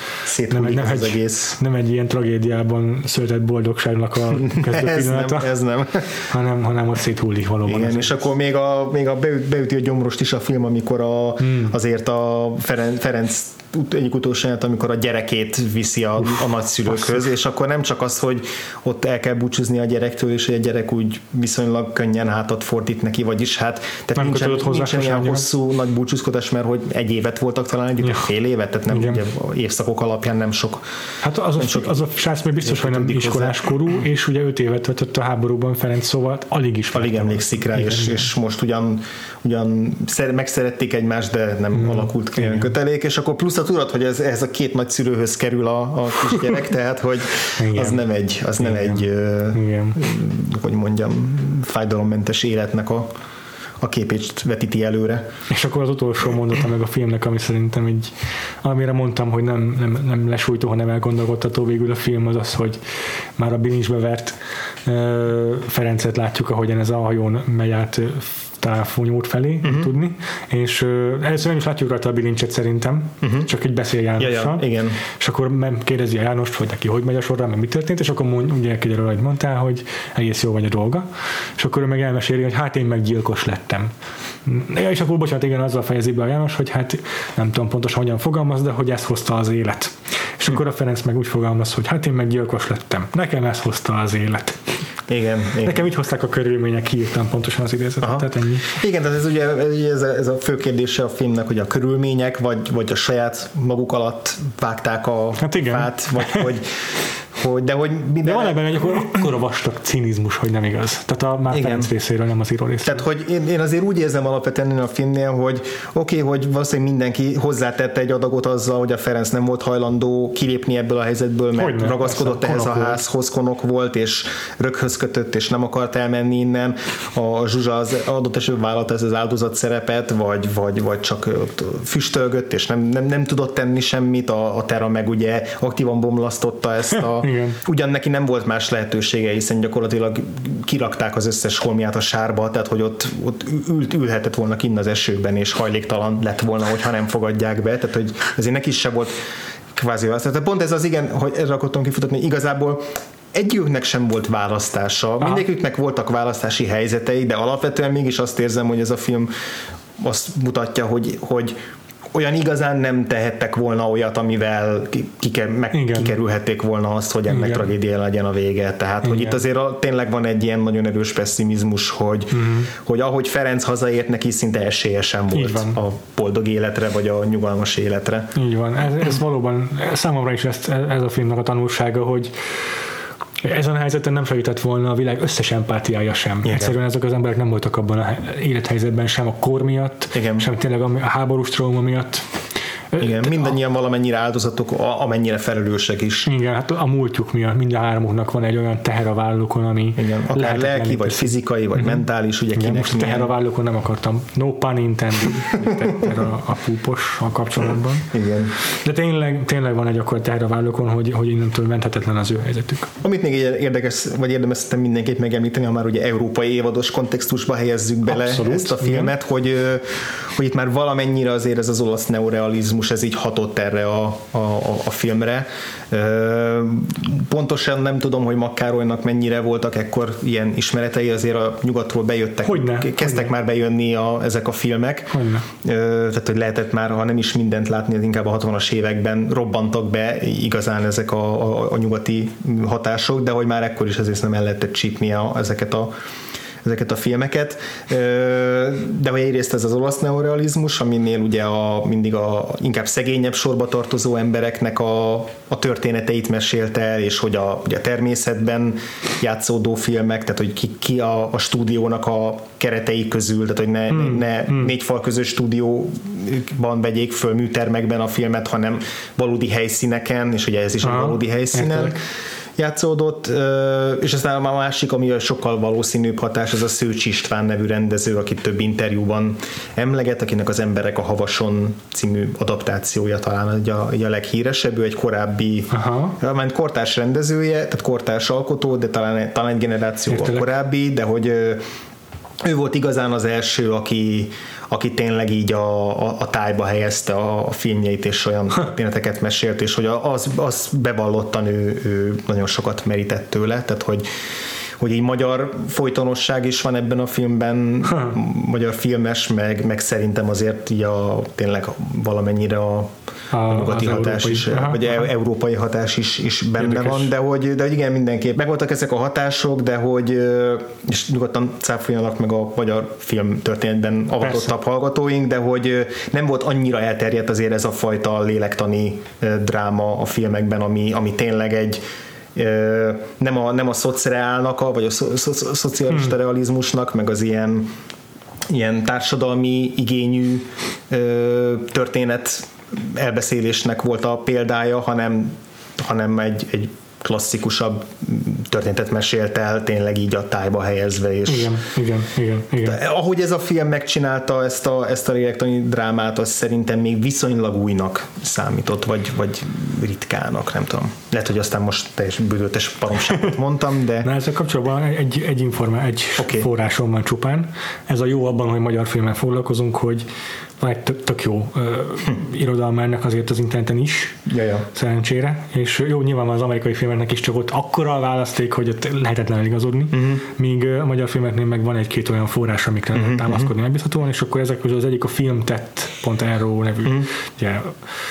S2: nem nem,
S1: egy,
S2: egész.
S1: nem egy ilyen tragédiában született boldogságnak a kezdő
S2: ez
S1: pillanata,
S2: nem, ez nem.
S1: hanem, hanem ott széthullik valóban.
S2: Igen, és akkor még a, még a beüti a gyomrost is a film, amikor a, hmm. azért a Ferenc, Ferenc egyik utolsó jelent, amikor a gyerekét viszi a, a nagyszülőkhöz, és akkor nem csak az, hogy ott el kell búcsúzni a gyerektől, és hogy a gyerek úgy viszonylag könnyen hátat fordít neki, vagyis hát tehát nincsen, nincsen ilyen hosszú nagy búcsúzkodás, mert hogy egy évet voltak talán együtt, ja. fél évet, tehát nem ugye, évszakok alapján nem sok.
S1: Hát az, a, sok az a srác még biztos, hogy nem iskolás korú, és ugye öt évet töltött a háborúban Ferenc, szóval alig is.
S2: Alig emlékszik rá, és, és most ugyan, ugyan megszerették egymást, de nem hmm. alakult ki olyan kötelék, és akkor plusz a tudat, hogy ez, ez a két nagyszülőhöz kerül a, a kisgyerek, tehát hogy Igen. az nem egy, az nem Igen. egy Igen. hogy mondjam, fájdalommentes életnek a, a képét vetíti előre.
S1: És akkor az utolsó mondata meg a filmnek, ami szerintem így, amire mondtam, hogy nem, nem, nem lesújtó, hanem elgondolkodtató végül a film, az az, hogy már a bilincsbe vert Ferencet látjuk, ahogyan ez a hajón megy át távfúnyót felé, uh-huh. tudni, és először nem is látjuk rajta a bilincset szerintem, uh-huh. csak egy beszél Jánossal, ja,
S2: ja, igen.
S1: és akkor kérdezi a Jánost, hogy neki hogy megy a sorra, mert mi történt, és akkor mond, ugye kiderül, hogy mondtál, hogy egész jó vagy a dolga, és akkor ő meg elmeséli, hogy hát én meg gyilkos lettem. Ja, és akkor bocsánat, igen, azzal fejezi be a János, hogy hát nem tudom pontosan hogyan fogalmaz, de hogy ezt hozta az élet. És akkor a Ferenc meg úgy fogalmaz, hogy hát én meg gyilkos lettem. Nekem ezt hozta az élet.
S2: Igen, igen.
S1: Nekem így hozták a körülmények, kiírtam pontosan az idézetet, Aha. tehát ennyi.
S2: Igen, tehát ez ugye ez a, ez a fő kérdése a filmnek, hogy a körülmények, vagy, vagy a saját maguk alatt vágták a hát igen. fát, vagy hogy hogy, de hogy
S1: minden... De van ebben egy akkor a vastag cinizmus, hogy nem igaz. Tehát a már Ferenc részéről, nem az író részéről.
S2: Tehát, hogy én, én azért úgy érzem alapvetően a filmnél, hogy oké, okay, hogy valószínűleg mindenki hozzátette egy adagot azzal, hogy a Ferenc nem volt hajlandó kilépni ebből a helyzetből, mert Hogyne, ragaszkodott ehhez a házhoz, konok volt, és röghöz kötött, és nem akart elmenni innen. A Zsuzsa az adott esetben vállalt ez az áldozat szerepet, vagy, vagy, vagy csak füstölgött, és nem, nem, nem tudott tenni semmit. A, a Terra meg ugye aktívan bomlasztotta ezt a Igen. Ugyan neki nem volt más lehetősége, hiszen gyakorlatilag kirakták az összes holmiát a sárba, tehát hogy ott, ott ült, ülhetett volna kinn az esőben, és hajléktalan lett volna, hogyha nem fogadják be, tehát hogy ezért neki se volt kvázi választás. Tehát pont ez az igen, hogy erre akartam kifutatni, igazából egyiküknek sem volt választása, mindegyiküknek voltak választási helyzetei, de alapvetően mégis azt érzem, hogy ez a film azt mutatja, hogy, hogy olyan igazán nem tehettek volna olyat, amivel kike, meg kikerülhették volna azt, hogy ennek Igen. tragédia legyen a vége. Tehát, Igen. hogy itt azért a, tényleg van egy ilyen nagyon erős pessimizmus, hogy, uh-huh. hogy ahogy Ferenc hazaért, neki szinte esélyesen volt a boldog életre, vagy a nyugalmas életre.
S1: Így van. Ez, ez valóban számomra is ez, ez a filmnek a tanulsága, hogy ezen a helyzeten nem segített volna a világ összes empátiája sem. Igen. Egyszerűen ezek az emberek nem voltak abban a élethelyzetben sem a kor miatt, Igen. sem tényleg a háborús trauma miatt
S2: igen, mindannyian a, valamennyire áldozatok, amennyire felelősek is.
S1: Igen, hát a múltjuk miatt minden hármuknak van egy olyan teher a vállukon, ami
S2: igen, akár lelki, vagy fizikai, vagy uh-huh. mentális, ugye
S1: igen, most teher a vállukon nem akartam, no pun intended, a, a púpos a kapcsolatban.
S2: Igen.
S1: De tényleg, tényleg van egy akkor teher a vállukon, hogy, hogy innentől menthetetlen az ő helyzetük.
S2: Amit még érdekes, vagy érdemes szerintem mindenképp megemlíteni, ha már ugye európai évados kontextusba helyezzük bele Abszolút, ezt a filmet, igen. hogy, hogy itt már valamennyire azért ez az olasz neorealizmus ritmus ez így hatott erre a, a, a filmre. Pontosan nem tudom, hogy Makkárolynak mennyire voltak ekkor ilyen ismeretei, azért a nyugatról bejöttek, hogyne, kezdtek hogyne. már bejönni a, ezek a filmek. Hogyne. Tehát, hogy lehetett már, ha nem is mindent látni, inkább a 60-as években robbantak be igazán ezek a, a, a nyugati hatások, de hogy már ekkor is azért nem el lehetett csípni a, ezeket a ezeket a filmeket, de hogy egyrészt ez az olasz neorealizmus, aminél ugye a, mindig a inkább szegényebb sorba tartozó embereknek a, a történeteit mesélte el, és hogy a, ugye a természetben játszódó filmek, tehát hogy ki, ki a, a stúdiónak a keretei közül, tehát hogy ne, hmm. ne hmm. négy fal közös stúdióban vegyék föl műtermekben a filmet, hanem valódi helyszíneken, és ugye ez is Aha, egy valódi helyszínen. Értelek játszódott, és aztán a másik, ami a sokkal valószínűbb hatás, az a Szőcs István nevű rendező, akit több interjúban emleget, akinek az Emberek a Havason című adaptációja talán egy a, egy a leghíresebb, ő egy korábbi, mert kortárs rendezője, tehát kortárs alkotó, de talán, talán egy generációval korábbi, de hogy ő volt igazán az első, aki, aki tényleg így a, a, a tájba helyezte a, a filmjeit, és olyan történeteket mesélt, és hogy az, az bevallottan ő, ő nagyon sokat merített tőle, tehát hogy hogy így magyar folytonosság is van ebben a filmben, ha. magyar filmes, meg, meg szerintem azért így a, tényleg valamennyire a, a, nyugati hatás is, aha, vagy aha. európai hatás is, is benne Érdekes. van, de hogy, de hogy igen, mindenképp megvoltak ezek a hatások, de hogy és nyugodtan cáfoljanak meg a magyar film történetben avatottabb hallgatóink, de hogy nem volt annyira elterjedt azért ez a fajta lélektani dráma a filmekben, ami, ami tényleg egy nem a, nem a szociálnak, vagy a szo, szo, szocialista hmm. realizmusnak, meg az ilyen, ilyen társadalmi igényű történet elbeszélésnek volt a példája, hanem, hanem egy, egy klasszikusabb történetet mesélt el, tényleg így a tájba helyezve. És
S1: igen, igen, igen. igen.
S2: De, ahogy ez a film megcsinálta ezt a, ezt a lélektani drámát, az szerintem még viszonylag újnak számított, vagy, vagy ritkának, nem tudom. Lehet, hogy aztán most teljes bűvöltes paromságot mondtam, de...
S1: Na ezzel kapcsolatban egy, egy informá, egy okay. forrásom van csupán. Ez a jó abban, hogy magyar filmmel foglalkozunk, hogy van egy tök, tök jó irodalma ennek azért az interneten is,
S2: ja, ja.
S1: szerencsére, és jó, nyilván az amerikai filmeknek is csak ott akkora a választék, hogy ott lehetetlen eligazodni, uh-huh. míg a magyar filmeknél meg van egy-két olyan forrás, amikre uh-huh. támaszkodni megbízhatóan, és akkor ezek közül az egyik a filmtett.ro nevű uh-huh. ugye,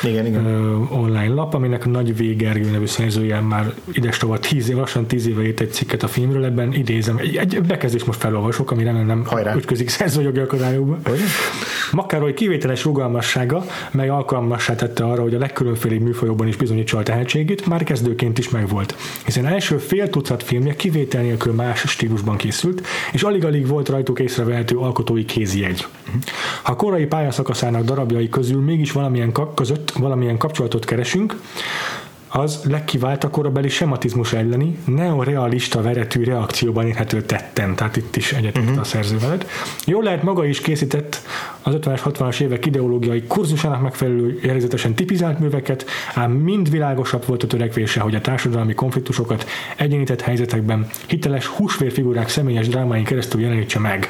S1: igen, igen. online lap, aminek Nagy Végergő nevű szerzője már ides tovább tíz év, lassan tíz éve írt egy cikket a filmről, ebben idézem, egy, egy bekezdést most felolvasok, ami remélem nem Hajrá. ütközik szerzőjogi akadályokba. Makároly kivételes rugalmassága, mely alkalmassá tette arra, hogy a legkülönfélébb műfajokban is bizonyítsa a tehetségét, már kezdőként is megvolt. Hiszen első fél tucat filmje kivétel nélkül más stílusban készült, és alig-alig volt rajtuk észrevehető alkotói kézjegy. Ha korai pályaszakaszának darabjai közül mégis valamilyen között valamilyen kapcsolatot keresünk, az legkivált a korabeli sematizmus elleni neorealista veretű reakcióban érhető tetten, tehát itt is egyetért uh-huh. a szerző veled. Jól lehet maga is készített az 50-es, 60-as évek ideológiai kurzusának megfelelő jellegzetesen tipizált műveket, ám mind világosabb volt a törekvése, hogy a társadalmi konfliktusokat egyenített helyzetekben hiteles húsvérfigurák személyes drámáin keresztül jelenítse meg.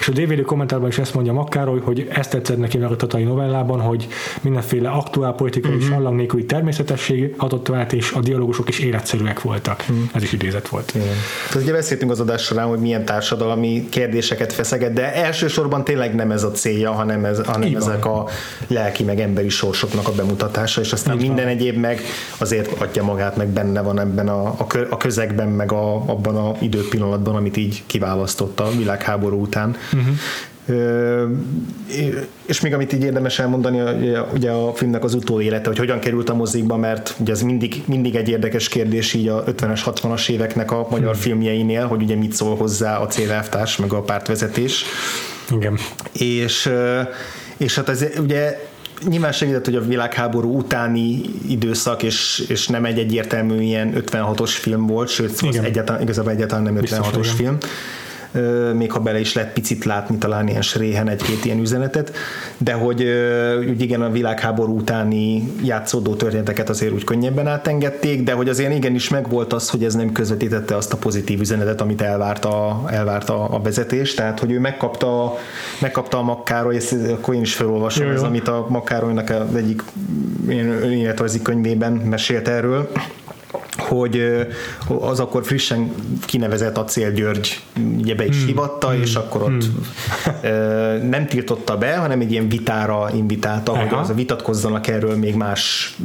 S1: És a DVD kommentárban is ezt mondja Makkároly, hogy ezt tetszett neki meg a Tatai novellában, hogy mindenféle aktuál politikai uh-huh. és allang nélküli természetesség hatott át, és a dialógusok is életszerűek voltak. Uh-huh. Ez is idézet volt.
S2: Igen. Tehát ugye beszéltünk az adás során, hogy milyen társadalmi kérdéseket feszeget, de elsősorban tényleg nem ez a célja hanem, ez, hanem ezek a lelki meg emberi sorsoknak a bemutatása, és aztán Így minden van. egyéb meg azért adja magát, meg benne van ebben a, a, a közegben, meg a, abban a időpillanatban, amit így kiválasztott a világháború után. Uh-huh. És még amit így érdemes elmondani, ugye a filmnek az utóélete, hogy hogyan került a mozikba, mert ugye ez mindig, mindig egy érdekes kérdés így a 50-es, 60-as éveknek a magyar hmm. filmjeinél, hogy ugye mit szól hozzá a célelvtárs, meg a pártvezetés.
S1: Igen.
S2: És, és hát ez ugye nyilván segített, hogy a világháború utáni időszak, és, és nem egy egyértelmű ilyen 56-os film volt, sőt, az egyáltalán, igazából egyáltalán nem 56-os film. Igen még ha bele is lehet picit látni talán ilyen sréhen egy-két ilyen üzenetet, de hogy úgy igen a világháború utáni játszódó történeteket azért úgy könnyebben átengedték, de hogy azért igenis megvolt az, hogy ez nem közvetítette azt a pozitív üzenetet, amit elvárt a, elvárt a, a vezetés, tehát hogy ő megkapta, megkapta a Makkároly, ezt akkor én is felolvasom, jó, jó. ez amit a Makkárolynak egyik önéletrajzi könyvében mesélt erről, hogy az akkor frissen kinevezett Acél György ugye be is hmm. hivatta, hmm. és akkor ott hmm. nem tiltotta be, hanem egy ilyen vitára invitálta, Aha. hogy az vitatkozzanak erről még más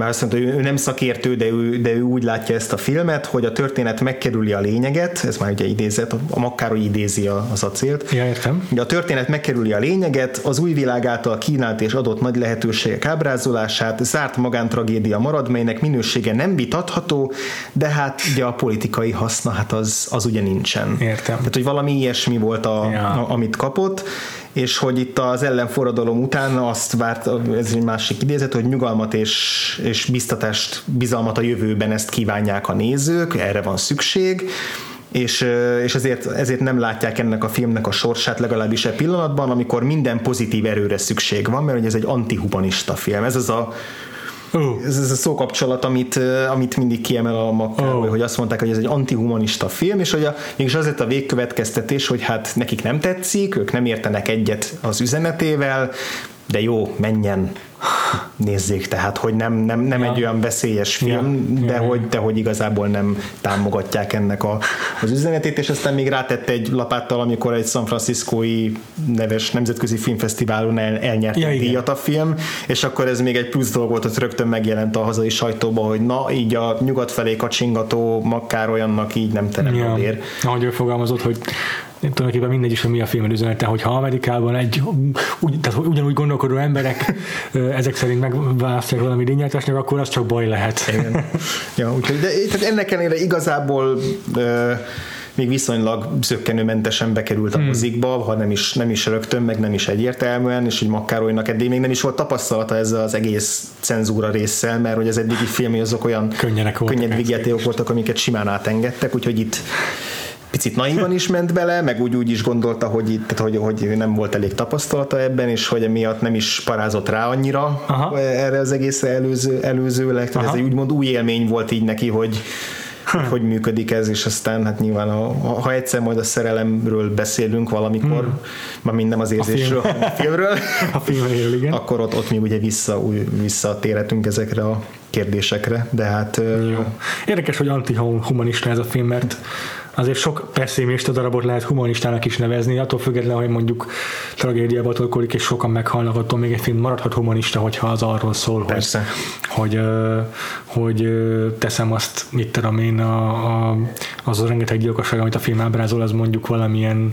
S2: már azt mondta, hogy ő nem szakértő, de ő, de ő úgy látja ezt a filmet, hogy a történet megkerüli a lényeget, ez már ugye idézet, a Makkáro idézi az acélt.
S1: Ja, értem.
S2: a történet megkerüli a lényeget, az új világ által kínált és adott nagy lehetőségek ábrázolását, zárt magántragédia marad, melynek minősége nem vitatható, de hát ugye a politikai haszna, hát az, az ugye nincsen.
S1: Értem.
S2: Tehát, hogy valami ilyesmi volt, a, ja. a, amit kapott, és hogy itt az ellenforradalom után azt várt, ez egy másik idézet, hogy nyugalmat és, és biztatást, bizalmat a jövőben ezt kívánják a nézők, erre van szükség, és, és ezért, ezért nem látják ennek a filmnek a sorsát legalábbis e pillanatban, amikor minden pozitív erőre szükség van, mert ez egy antihumanista film. Ez az a Oh. Ez, ez a szókapcsolat, amit, amit mindig kiemel a Makkároly, oh. hogy azt mondták, hogy ez egy antihumanista film, és hogy a, mégis az lett a végkövetkeztetés, hogy hát nekik nem tetszik, ők nem értenek egyet az üzenetével, de jó, menjen, nézzék, tehát hogy nem, nem, nem ja. egy olyan veszélyes film, ja. de, ja. Hogy, de hogy igazából nem támogatják ennek a, az üzenetét, és aztán még rátett egy lapáttal, amikor egy San Franciscói neves nemzetközi filmfesztiválon el, elnyert ja, díjat a film, és akkor ez még egy plusz dolog volt, hogy rögtön megjelent a hazai sajtóba, hogy na, így a nyugat felé kacsingató makkár olyannak így nem terem ja.
S1: Ahogy ő fogalmazott, hogy tulajdonképpen mindegy is, hogy mi a film üzenete, hogyha Amerikában egy úgy, tehát ugyanúgy gondolkodó emberek ezek szerint megválasztják valami díjnyertesnek, akkor az csak baj lehet.
S2: Igen. ja, úgyhogy, de tehát ennek ellenére igazából uh, még viszonylag zöggenőmentesen bekerült a hmm. mozikba, ha nem is, nem is rögtön, meg nem is egyértelműen, és hogy Makkárolynak eddig még nem is volt tapasztalata ezzel az egész cenzúra résszel, mert hogy az eddigi filmi azok olyan könnyed voltak, amiket simán átengedtek, úgyhogy itt picit naivan is ment bele, meg úgy, úgy is gondolta, hogy, itt, hogy, hogy nem volt elég tapasztalata ebben, és hogy emiatt nem is parázott rá annyira Aha. erre az egészre előző, előzőleg. Tehát Aha. ez egy úgymond új élmény volt így neki, hogy hogy, hogy működik ez, és aztán hát nyilván a, ha egyszer majd a szerelemről beszélünk valamikor, hmm. már mind nem az érzésről, a, film. a filmről,
S1: a filmről, igen.
S2: akkor ott, ott mi ugye vissza, új, visszatérhetünk ezekre a kérdésekre, de hát...
S1: Jó. Érdekes, hogy antihumanista ez a film, mert azért sok pessimista darabot lehet humanistának is nevezni, attól függetlenül, hogy mondjuk tragédiába tolkodik, és sokan meghalnak, attól még egy film maradhat humanista, hogyha az arról szól, Persze. hogy, hogy, hogy teszem azt, mit tudom én, a, a, az a rengeteg gyilkosság, amit a film ábrázol, az mondjuk valamilyen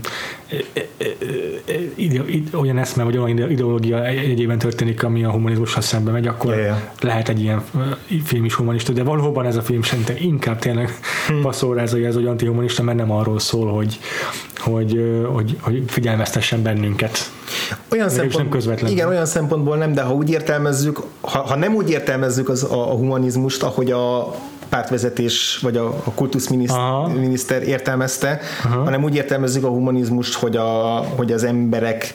S1: olyan eszme, vagy olyan ideológia egyében történik, ami a humanizmussal szembe megy, akkor yeah, lehet egy ilyen film is humanista, de valóban ez a film szerintem inkább tényleg hmm. passzórázolja ez, hogy antihumanista, mert nem arról szól, hogy, hogy, hogy, hogy figyelmeztessen bennünket.
S2: Olyan szempont, nem Igen, olyan szempontból nem, de ha úgy értelmezzük, ha, ha nem úgy értelmezzük az, a, a humanizmust, ahogy a, pártvezetés vagy a, a kultuszminiszter értelmezte, Aha. hanem úgy értelmezzük a humanizmust, hogy, a, hogy az emberek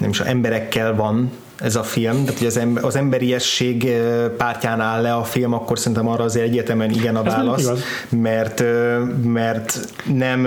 S2: nem is, emberekkel van ez a film, tehát hogy az, ember, az emberiesség pártján áll le a film, akkor szerintem arra azért egyértelműen igen a válasz, mert, mert nem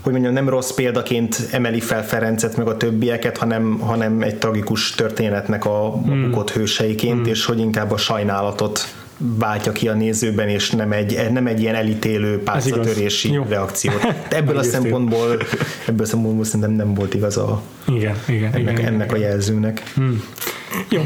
S2: hogy mondjam, nem rossz példaként emeli fel Ferencet meg a többieket, hanem, hanem egy tragikus történetnek a, hmm. bukott hőseiként, hmm. és hogy inkább a sajnálatot váltja ki a nézőben, és nem egy, nem egy ilyen elítélő pálcatörési reakciót. De ebből a szempontból ebből a szempontból szerintem nem volt igaz a,
S1: igen, igen,
S2: ennek,
S1: igen,
S2: ennek
S1: igen.
S2: a jelzőnek. Hmm.
S1: Jó.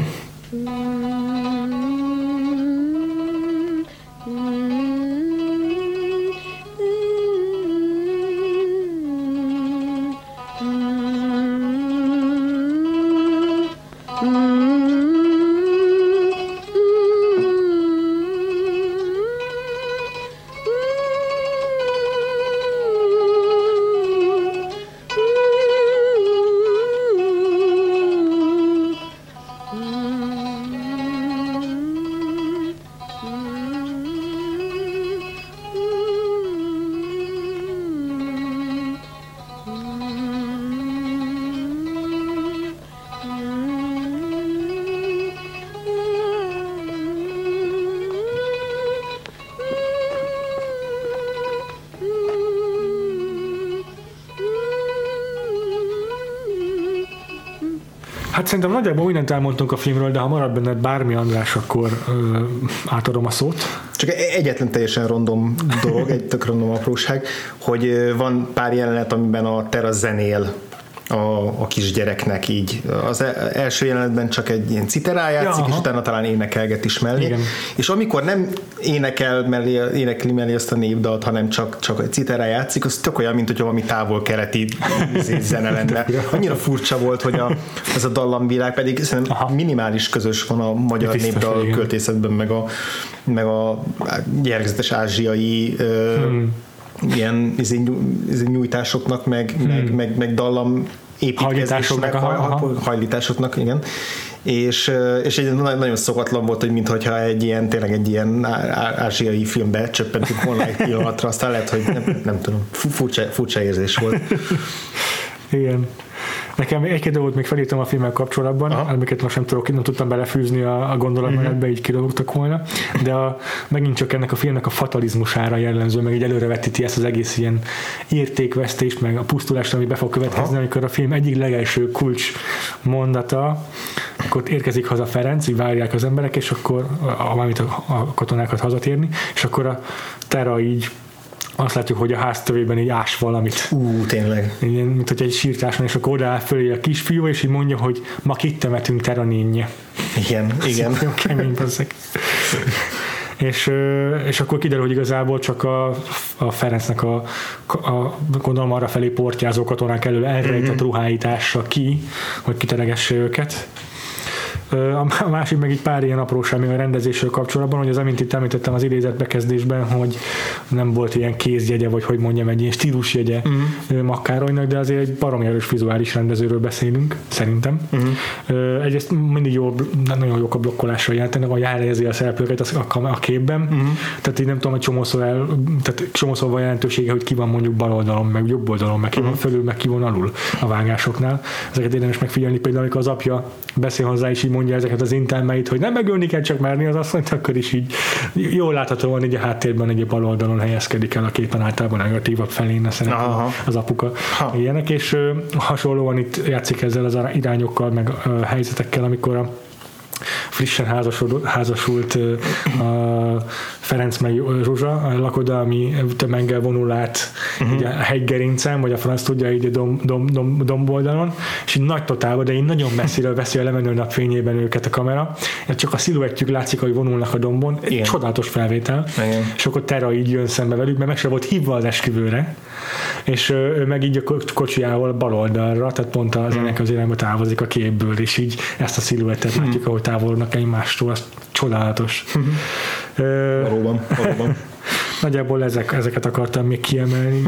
S1: Szerintem nagyjából mindent elmondtunk a filmről, de ha marad benned bármi, András, akkor ö, átadom a szót.
S2: Csak e- egyetlen teljesen random dolog, egy tök random apróság, hogy van pár jelenet, amiben a Terra zenél a, a kisgyereknek így. Az e, első jelenetben csak egy ilyen citerá játszik, ja, és utána talán énekelget is mellé. Igen. És amikor nem énekel mellé, énekli mellé azt a népdalt, hanem csak, csak egy citerá játszik, az tök olyan, mint hogy valami távol-keleti izé, zene lenne. Annyira furcsa volt, hogy a, ez a dallamvilág pedig szerintem Aha. minimális közös van a magyar Biztos, népdal igen. költészetben, meg a, meg a gyerkezetes ázsiai hmm ilyen izé, izé nyújtásoknak, meg, hmm. meg, meg, meg dallam építkezésnek, hajlításoknak, igen. És, és egy nagyon szokatlan volt, hogy mintha egy ilyen, tényleg egy ilyen ázsiai filmbe csöppentünk volna egy pillanatra, aztán lehet, hogy nem, nem tudom, furcsa, furcsa érzés volt.
S1: Igen. Nekem egy-két dolgot még felírtam a filmmel kapcsolatban, Aha. amiket most nem tudok, nem tudtam belefűzni a, a gondolatmenetbe, uh-huh. így kidolgoztak volna, de a, megint csak ennek a filmnek a fatalizmusára jellemző, meg egy előrevetíti ezt az egész ilyen értékvesztést, meg a pusztulást, ami be fog következni, Aha. amikor a film egyik legelső kulcs mondata, akkor érkezik haza Ferenc, így várják az emberek, és akkor, amit a, a katonákat hazatérni, és akkor a Tera így azt látjuk, hogy a háztövében így ás valamit.
S2: Ú, tényleg.
S1: Ilyen, mint hogy egy sírtáson, és akkor odaáll fölé a kisfiú, és így mondja, hogy ma kit temetünk teranénye.
S2: Igen, igen.
S1: Nagyon kemény ezek. és, és akkor kiderül, hogy igazából csak a, a Ferencnek a, a gondolom arra felé portyázó katonák elől elrejtett mm-hmm. ruháítása ki, hogy kiteregesse őket a másik meg egy pár ilyen apróság még a rendezésről kapcsolatban, hogy az amint itt említettem az idézet bekezdésben, hogy nem volt ilyen kézjegye, vagy hogy mondjam, egy ilyen stílusjegye uh-huh. Makkárolynak, de azért egy baromi erős vizuális rendezőről beszélünk, szerintem. Uh-huh. Egyrészt mindig jó, nagyon jók a blokkolásra jelentenek, vagy elhelyezi a szereplőket a, a képben, uh-huh. tehát így nem tudom, hogy csomószor, el, tehát csomószor van jelentősége, hogy ki van mondjuk bal oldalon, meg jobb oldalon, meg ki van uh-huh. fölül, meg ki van alul a vágásoknál. Ezeket érdemes megfigyelni, például amikor az apja beszél hozzá, és így mondja ezeket az intelmeit, hogy nem megölni kell csak merni az asszonyt, akkor is így jól láthatóan így a háttérben egy bal oldalon helyezkedik el a képen általában negatívabb felén a szerep az apuka. Ha. Ilyenek, és hasonlóan itt játszik ezzel az irányokkal, meg helyzetekkel, amikor a frissen házasult, házasult a Ferenc meg Zsuzsa, lakodalmi tömeggel vonul át uh-huh. a hegygerincen, vagy a franc tudja így a dom, dom, dom, domboldalon, és így nagy totálban, de én nagyon messziről veszi a lemenő napfényében őket a kamera, csak a sziluettjük látszik, hogy vonulnak a dombon, egy csodálatos felvétel, Igen. és akkor Tera így jön szembe velük, mert meg se volt hívva az esküvőre, és ő meg így a kocsijával bal oldalra, tehát pont az ennek az irányba távozik a képből, és így ezt a sziluettet hmm. látjuk, ahogy távolodnak egymástól, az csodálatos. Hmm.
S2: Valóban, valóban.
S1: Nagyjából ezek, ezeket akartam még kiemelni,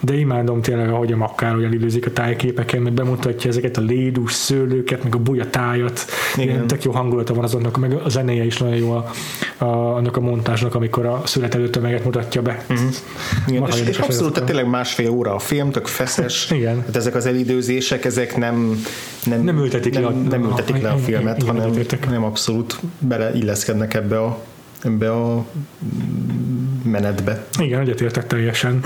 S1: de imádom tényleg, ahogy a makkár olyan illőzik a tájképeken, mert bemutatja ezeket a lédús szőlőket, meg a buja tájat, Igen. tök jó hangulata van azonnak, meg a zenéje is nagyon jó a, a, annak a montásnak, amikor a születelő tömeget mutatja be. Uh-huh.
S2: Igen, és, és abszolút, tehát tényleg másfél óra a film, tök feszes.
S1: Igen.
S2: Hát ezek az elidőzések, ezek nem nem,
S1: nem ültetik,
S2: nem,
S1: le, a,
S2: nem ültetik a, le a filmet, igen, hanem nem abszolút beleilleszkednek ebbe a ebbe a menetbe.
S1: Igen, egyetértek teljesen.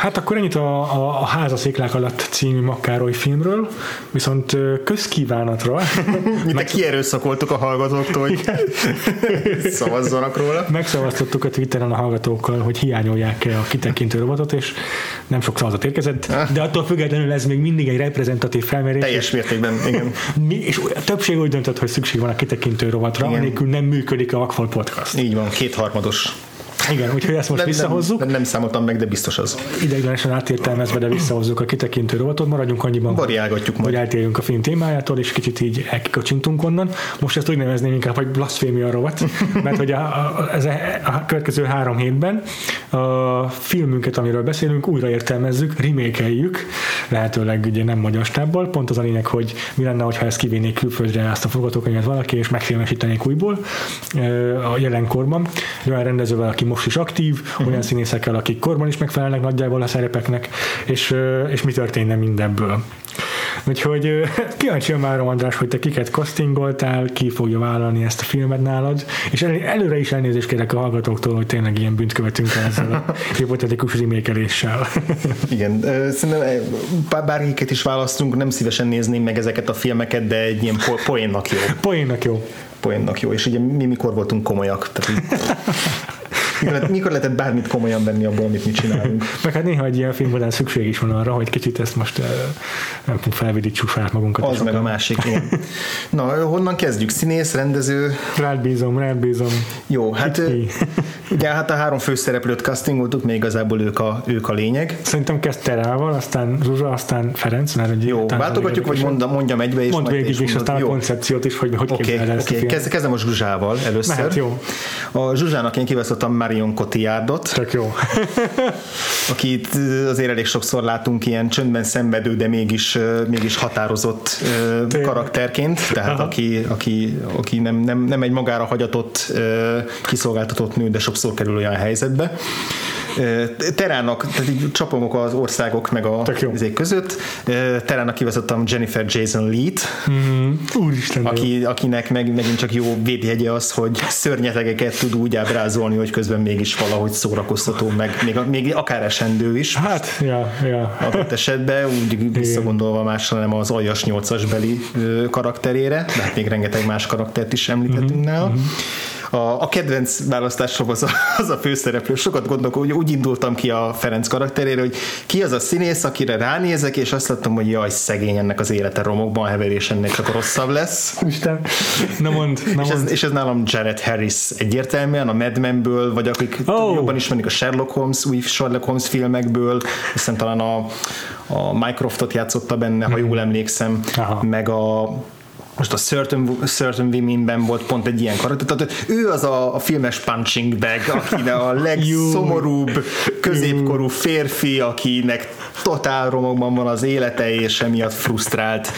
S1: Hát akkor ennyit a, a, a Házaszéklák alatt című Makkároly filmről, viszont közkívánatra...
S2: Mi meg... kierőszakoltuk a hallgatóktól, hogy szavazzanak róla.
S1: Megszavaztottuk a Twitteren a hallgatókkal, hogy hiányolják-e a kitekintő robotot, és nem sok szavazat érkezett, ah. de attól függetlenül ez még mindig egy reprezentatív felmérés.
S2: Teljes mértékben, igen.
S1: Mi, és a többség úgy döntött, hogy szükség van a kitekintő robatra, anélkül nem működik a Vakfal Podcast.
S2: Így van, kétharmados
S1: igen, úgyhogy ezt most nem, visszahozzuk.
S2: Nem, nem számoltam meg, de biztos az.
S1: Ideiglenesen átértelmezve, de visszahozzuk a kitekintő robotot, maradjunk annyiban,
S2: Variálgatjuk
S1: hogy eltérjünk a film témájától, és kicsit így elkikacsintunk onnan. Most ezt úgy nevezném inkább, hogy blasfémia rovat, mert hogy a, a, a, a következő három hétben a filmünket, amiről beszélünk, újra értelmezzük, remékeljük, lehetőleg ugye nem magyar stábbal. Pont az a lényeg, hogy mi lenne, ha ezt kivinnék külföldre ezt a forgatókönyvet valaki, és megfilmesítenék újból a jelenkorban. Olyan rendezővel, aki most is aktív, uh-huh. olyan színészekkel, akik korban is megfelelnek nagyjából a szerepeknek, és, és mi történne mindebből. Úgyhogy kíváncsi már András, hogy te kiket castingoltál, ki fogja vállalni ezt a filmet nálad, és el, előre is elnézést kérek a hallgatóktól, hogy tényleg ilyen bűnt követünk el ezzel a hipotetikus remékeléssel.
S2: Igen, szerintem bárkiket is választunk, nem szívesen nézném meg ezeket a filmeket, de egy ilyen po- poénnak jó.
S1: Poénnak jó.
S2: Poénnak jó, és ugye mi mikor voltunk komolyak. Tehát mikor, mikor lehetett bármit komolyan venni abból, amit mi csinálunk.
S1: Meg hát néha egy ilyen film után szükség is van arra, hogy kicsit ezt most nem tudom, felvidítsuk saját magunkat.
S2: Az meg a másik, igen. Na, honnan kezdjük? Színész, rendező?
S1: Rád bízom, rád bízom.
S2: Jó, hát ugye hát a három főszereplőt castingoltuk, még igazából ők a, ők a lényeg.
S1: Szerintem kezd Terával, aztán Zsuzsa, aztán Ferenc.
S2: Mert egy Jó, váltogatjuk, vagy mondjam, mondjam egybe, és
S1: Mondd végig, és, és aztán jó. a koncepciót is, hogy hogy okay,
S2: okay. Kezd, kezdem a Zsuzsával először. Mehet,
S1: jó.
S2: A Zsuzsának én kiválasztottam Marion Cotillardot.
S1: Tök jó.
S2: akit azért elég sokszor látunk ilyen csöndben szenvedő, de mégis, mégis határozott Tényleg. karakterként, tehát aki, aki, aki nem, nem, nem egy magára hagyatott, kiszolgáltatott nő, de sokszor kerül olyan helyzetbe. Terának, tehát így csapongok az országok meg a izék között. Terának kivezettem Jennifer Jason Lee-t,
S1: mm-hmm. Úristen,
S2: aki, akinek meg, megint csak jó védjegye az, hogy szörnyetegeket tud úgy ábrázolni, hogy közben mégis valahogy szórakoztató, meg még, még akár esendő is.
S1: Hát, ja, ja.
S2: Adott esetben, úgy visszagondolva másra nem az aljas nyolcas beli karakterére, de hát még rengeteg más karaktert is említettünk mm-hmm. nála. Mm-hmm a, a kedvenc választásom az a, az a főszereplő. Sokat gondolok, hogy úgy indultam ki a Ferenc karakterére, hogy ki az a színész, akire ránézek, és azt láttam, hogy jaj, szegény ennek az élete romokban hever, és ennek csak rosszabb lesz.
S1: Isten, na mond, na
S2: és. Ez, és ez nálam Jared Harris egyértelműen, a Mad Men-ből, vagy akik oh. jobban ismerik a Sherlock Holmes, új Sherlock Holmes filmekből, hiszen talán a, a Mycroftot játszotta benne, ha hmm. jól emlékszem, Aha. meg a most a Certain, Certain Women-ben volt pont egy ilyen karakter, tehát ő az a, a filmes punching bag, akinek a legszomorúbb középkorú férfi, akinek totál romokban van az élete, és emiatt frusztrált,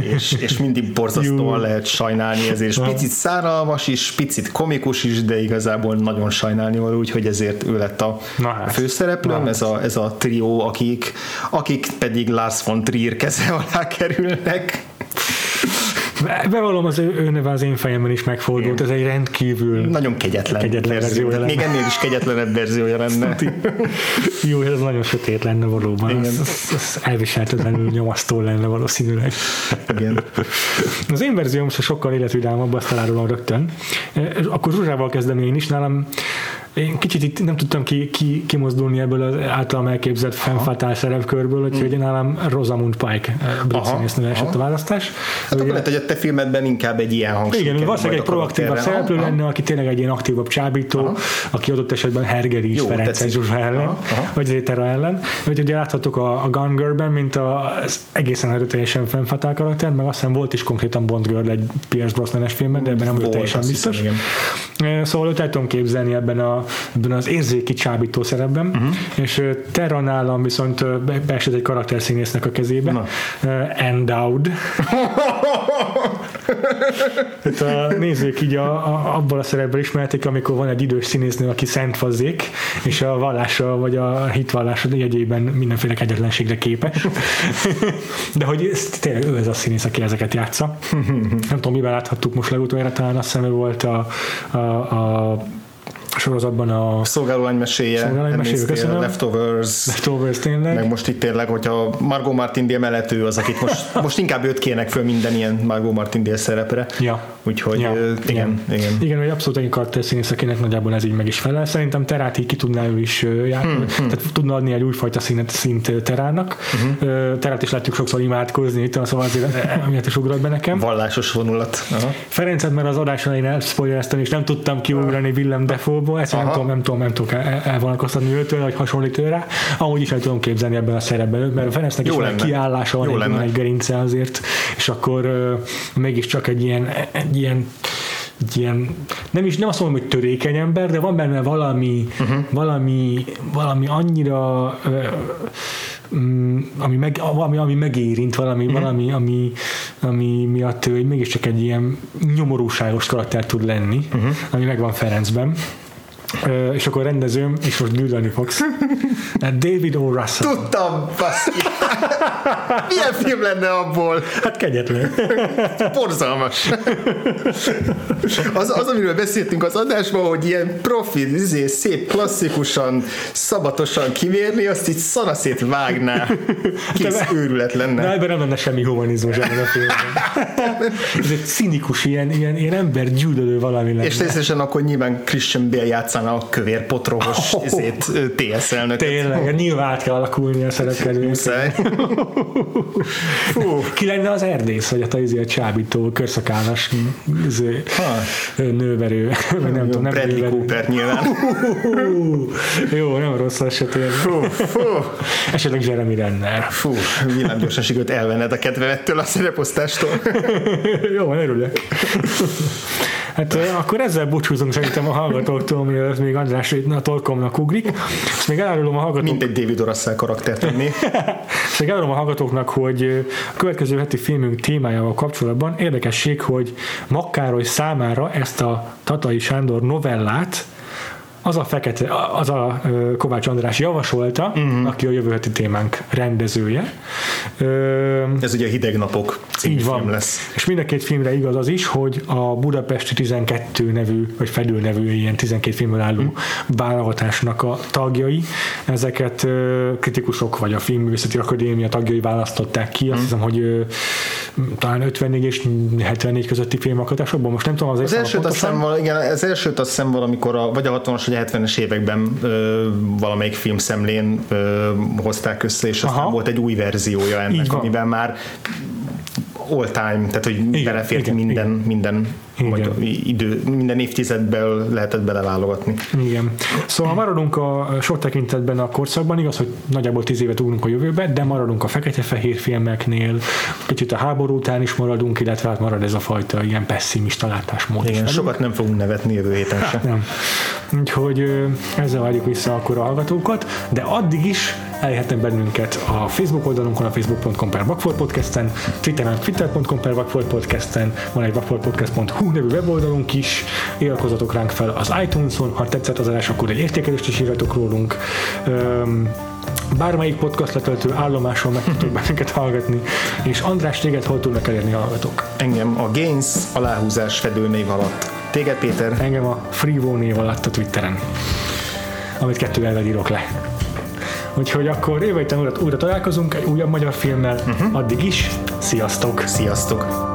S2: és, és mindig borzasztóan lehet sajnálni ezért. És picit száralmas is, picit komikus is, de igazából nagyon sajnálni való, úgyhogy ezért ő lett a, hát. főszereplőm, ez a, ez a trió, akik, akik pedig Lars von Trier keze alá kerülnek.
S1: Bevallom, az ő, ő neve az én fejemben is megfordult, ez egy rendkívül
S2: nagyon kegyetlen, kegyetlen verziója lenne. Még ennél is kegyetlenebb verziója lenne.
S1: Jó, ez nagyon sötét lenne valóban. Igen. Ez, ez, ez elviselhetetlenül nyomasztó lenne valószínűleg. Igen. Az én verzióm sokkal életvidámabb, azt elárulom rögtön. Akkor Zsuzsával kezdem én is. Nálam én kicsit itt nem tudtam ki, ki, kimozdulni ebből az általam elképzelt fenfatál szerepkörből, úgyhogy mm. nálam Rosamund Pike brit színésznő esett a választás.
S2: Hát akkor lehet, hogy a te filmedben inkább egy ilyen hangsúly.
S1: Igen, valószínűleg egy proaktívabb szereplő aha. lenne, aki tényleg egy ilyen aktívabb csábító, aha. aki adott esetben hergeri is Ferenc Zsuzsa ellen, aha. Aha. vagy Rétera ellen. Úgyhogy ugye láthatok a, a Gun Girl-ben, mint az egészen erőteljesen fenfatál karakter, meg aztán volt is konkrétan Bond Girl egy Pierce Brosnan-es filmben, de ebben nem volt teljesen biztos. Hiszem, szóval őt el tudom képzelni ebben a ebben az érzéki csábító szerepben, uh-huh. és Terra nálam viszont beesett egy karakterszínésznek a kezébe, uh, Endowed. hát a nézők így a, a, abban a szerepben ismerték, amikor van egy idős színésznő, aki szent fazzék, és a vallása vagy a hitvallása jegyében mindenféle kegyetlenségre képes. De hogy ez, tényleg ő ez a színész, aki ezeket játsza. Nem tudom, mivel láthattuk most legutoljára, talán azt hiszem, volt a, a, a sorozatban a
S2: Szolgálólány meséje, meséje köszönöm. Leftovers,
S1: Leftovers tényleg.
S2: meg most itt tényleg, hogyha Margot Martindale mellett ő az, akit most, most inkább őt kének föl minden ilyen Margot Martindale szerepre.
S1: Ja.
S2: Úgyhogy ja. igen, igen. Igen,
S1: igen hogy abszolút egy karakterszínész, akinek nagyjából ez így meg is felel. Szerintem Terát így ki tudná ő is járni, hmm, hmm. tehát tudna adni egy újfajta színet, szint Terának. Uh-huh. Terát is látjuk sokszor imádkozni, itt, szóval azért emiatt is ugrott be nekem.
S2: Vallásos vonulat.
S1: Aha. Ferencet, mert az adás elején elspoilereztem, és nem tudtam kiugrani Willem Defoe-ból, ezt nem tudom, nem tudom, nem tudok el, elvonalkoztatni őtől, vagy hasonlít őre. Amúgy is el tudom képzelni ebben a szerepben, mert a Ferencnek is van kiállása, van egy, egy gerince azért, és akkor uh, mégiscsak egy ilyen, egy ilyen egy ilyen, nem is nem azt mondom, hogy törékeny ember, de van benne valami, uh-huh. valami, valami annyira uh, ami, meg, ami, ami megérint, valami, mm. valami ami, ami miatt ő mégiscsak egy ilyen nyomorúságos karakter tud lenni, uh-huh. ami megvan Ferencben és akkor rendezőm, és most gyűlölni fogsz. David O. Russell.
S2: Tudtam, baszki. Milyen film lenne abból?
S1: Hát kegyetlen.
S2: Borzalmas. Az, az, amiről beszéltünk az adásban, hogy ilyen profi, izé, szép, klasszikusan, szabatosan kivérni, azt így szanaszét vágná. Kész hát, őrület lenne.
S1: De ebben nem lenne semmi humanizmus ebben a filmben. Ez egy cinikus, ilyen, ilyen, ilyen ember gyűlölő valami lenne.
S2: És természetesen akkor nyilván Christian Bale játszán aztán a kövér potrohos oh, ezért, TS elnököt.
S1: Tényleg, nyilván át kell alakulni a szerepkedőnek. Ki lenne az erdész, vagy a izé a csábító, körszakállas izé, nőverő, vagy nem tudom, nem
S2: Bradley nőverő. Cooper nyilván.
S1: Jó, nem rossz esetén. Fú, fú. Esetleg Jeremy Renner.
S2: Fú, villámgyorsan sikerült elvenned a kedvemettől a szereposztástól.
S1: Jó, van, örülök. Hát akkor ezzel búcsúzunk szerintem a hallgatóktól, mielőtt még András a torkomnak ugrik. És még elárulom a hallgatók...
S2: Mint egy David Orasszel karaktert tenni.
S1: és még elárulom a hallgatóknak, hogy a következő heti filmünk témájával kapcsolatban érdekesség, hogy Makkároly számára ezt a Tatai Sándor novellát az a fekete, az a Kovács András javasolta, uh-huh. aki a jövő heti témánk rendezője.
S2: Ez ugye a Hideg Napok így van. film lesz.
S1: És mind a két filmre igaz az is, hogy a Budapesti 12 nevű, vagy Fedül nevű ilyen 12 filmből álló uh-huh. válogatásnak a tagjai, ezeket kritikusok vagy a Filmművészeti Akadémia tagjai választották ki, azt uh-huh. hiszem, hogy talán 54 és 74 közötti filmakatásokban, most nem tudom
S2: az, az elsőt azt hiszem, igen, az elsőt azt hiszem valamikor a, vagy a 60-as vagy a 70-es években ö, valamelyik filmszemlén ö, hozták össze, és aztán Aha. volt egy új verziója ennek, amiben már all time, tehát hogy igen, belefért igen, minden, igen. minden igen. idő, minden évtizedből lehetett beleválogatni.
S1: Igen. Szóval maradunk a sok tekintetben a korszakban, igaz, hogy nagyjából tíz évet ugrunk a jövőbe, de maradunk a fekete-fehér filmeknél, kicsit a háború után is maradunk, illetve hát marad ez a fajta ilyen pessimista látásmód.
S2: Igen, is sokat nem fogunk nevetni jövő héten sem.
S1: Nem. Úgyhogy ezzel várjuk vissza akkor a hallgatókat, de addig is elérhetnek bennünket a Facebook oldalunkon, a facebook.com per Bakfor Podcasten, Twitteren, twitter.com per Bakfor Podcasten, van egy bakforpodcast.hu nevű weboldalunk is, iratkozatok ránk fel az iTunes-on, ha tetszett az adás, akkor egy értékelést is írjatok rólunk. Um, bármelyik podcast letöltő állomáson meg tudtok bennünket hallgatni, és András, téged hol tudnak elérni hallgatók?
S2: Engem a Gains aláhúzás fedőnév alatt. Téged Péter?
S1: Engem a Freevo név alatt a Twitteren, amit kettővel írok le. Úgyhogy akkor jövő héten újra, találkozunk egy újabb magyar filmmel. Uh-huh. Addig is, sziasztok!
S2: Sziasztok!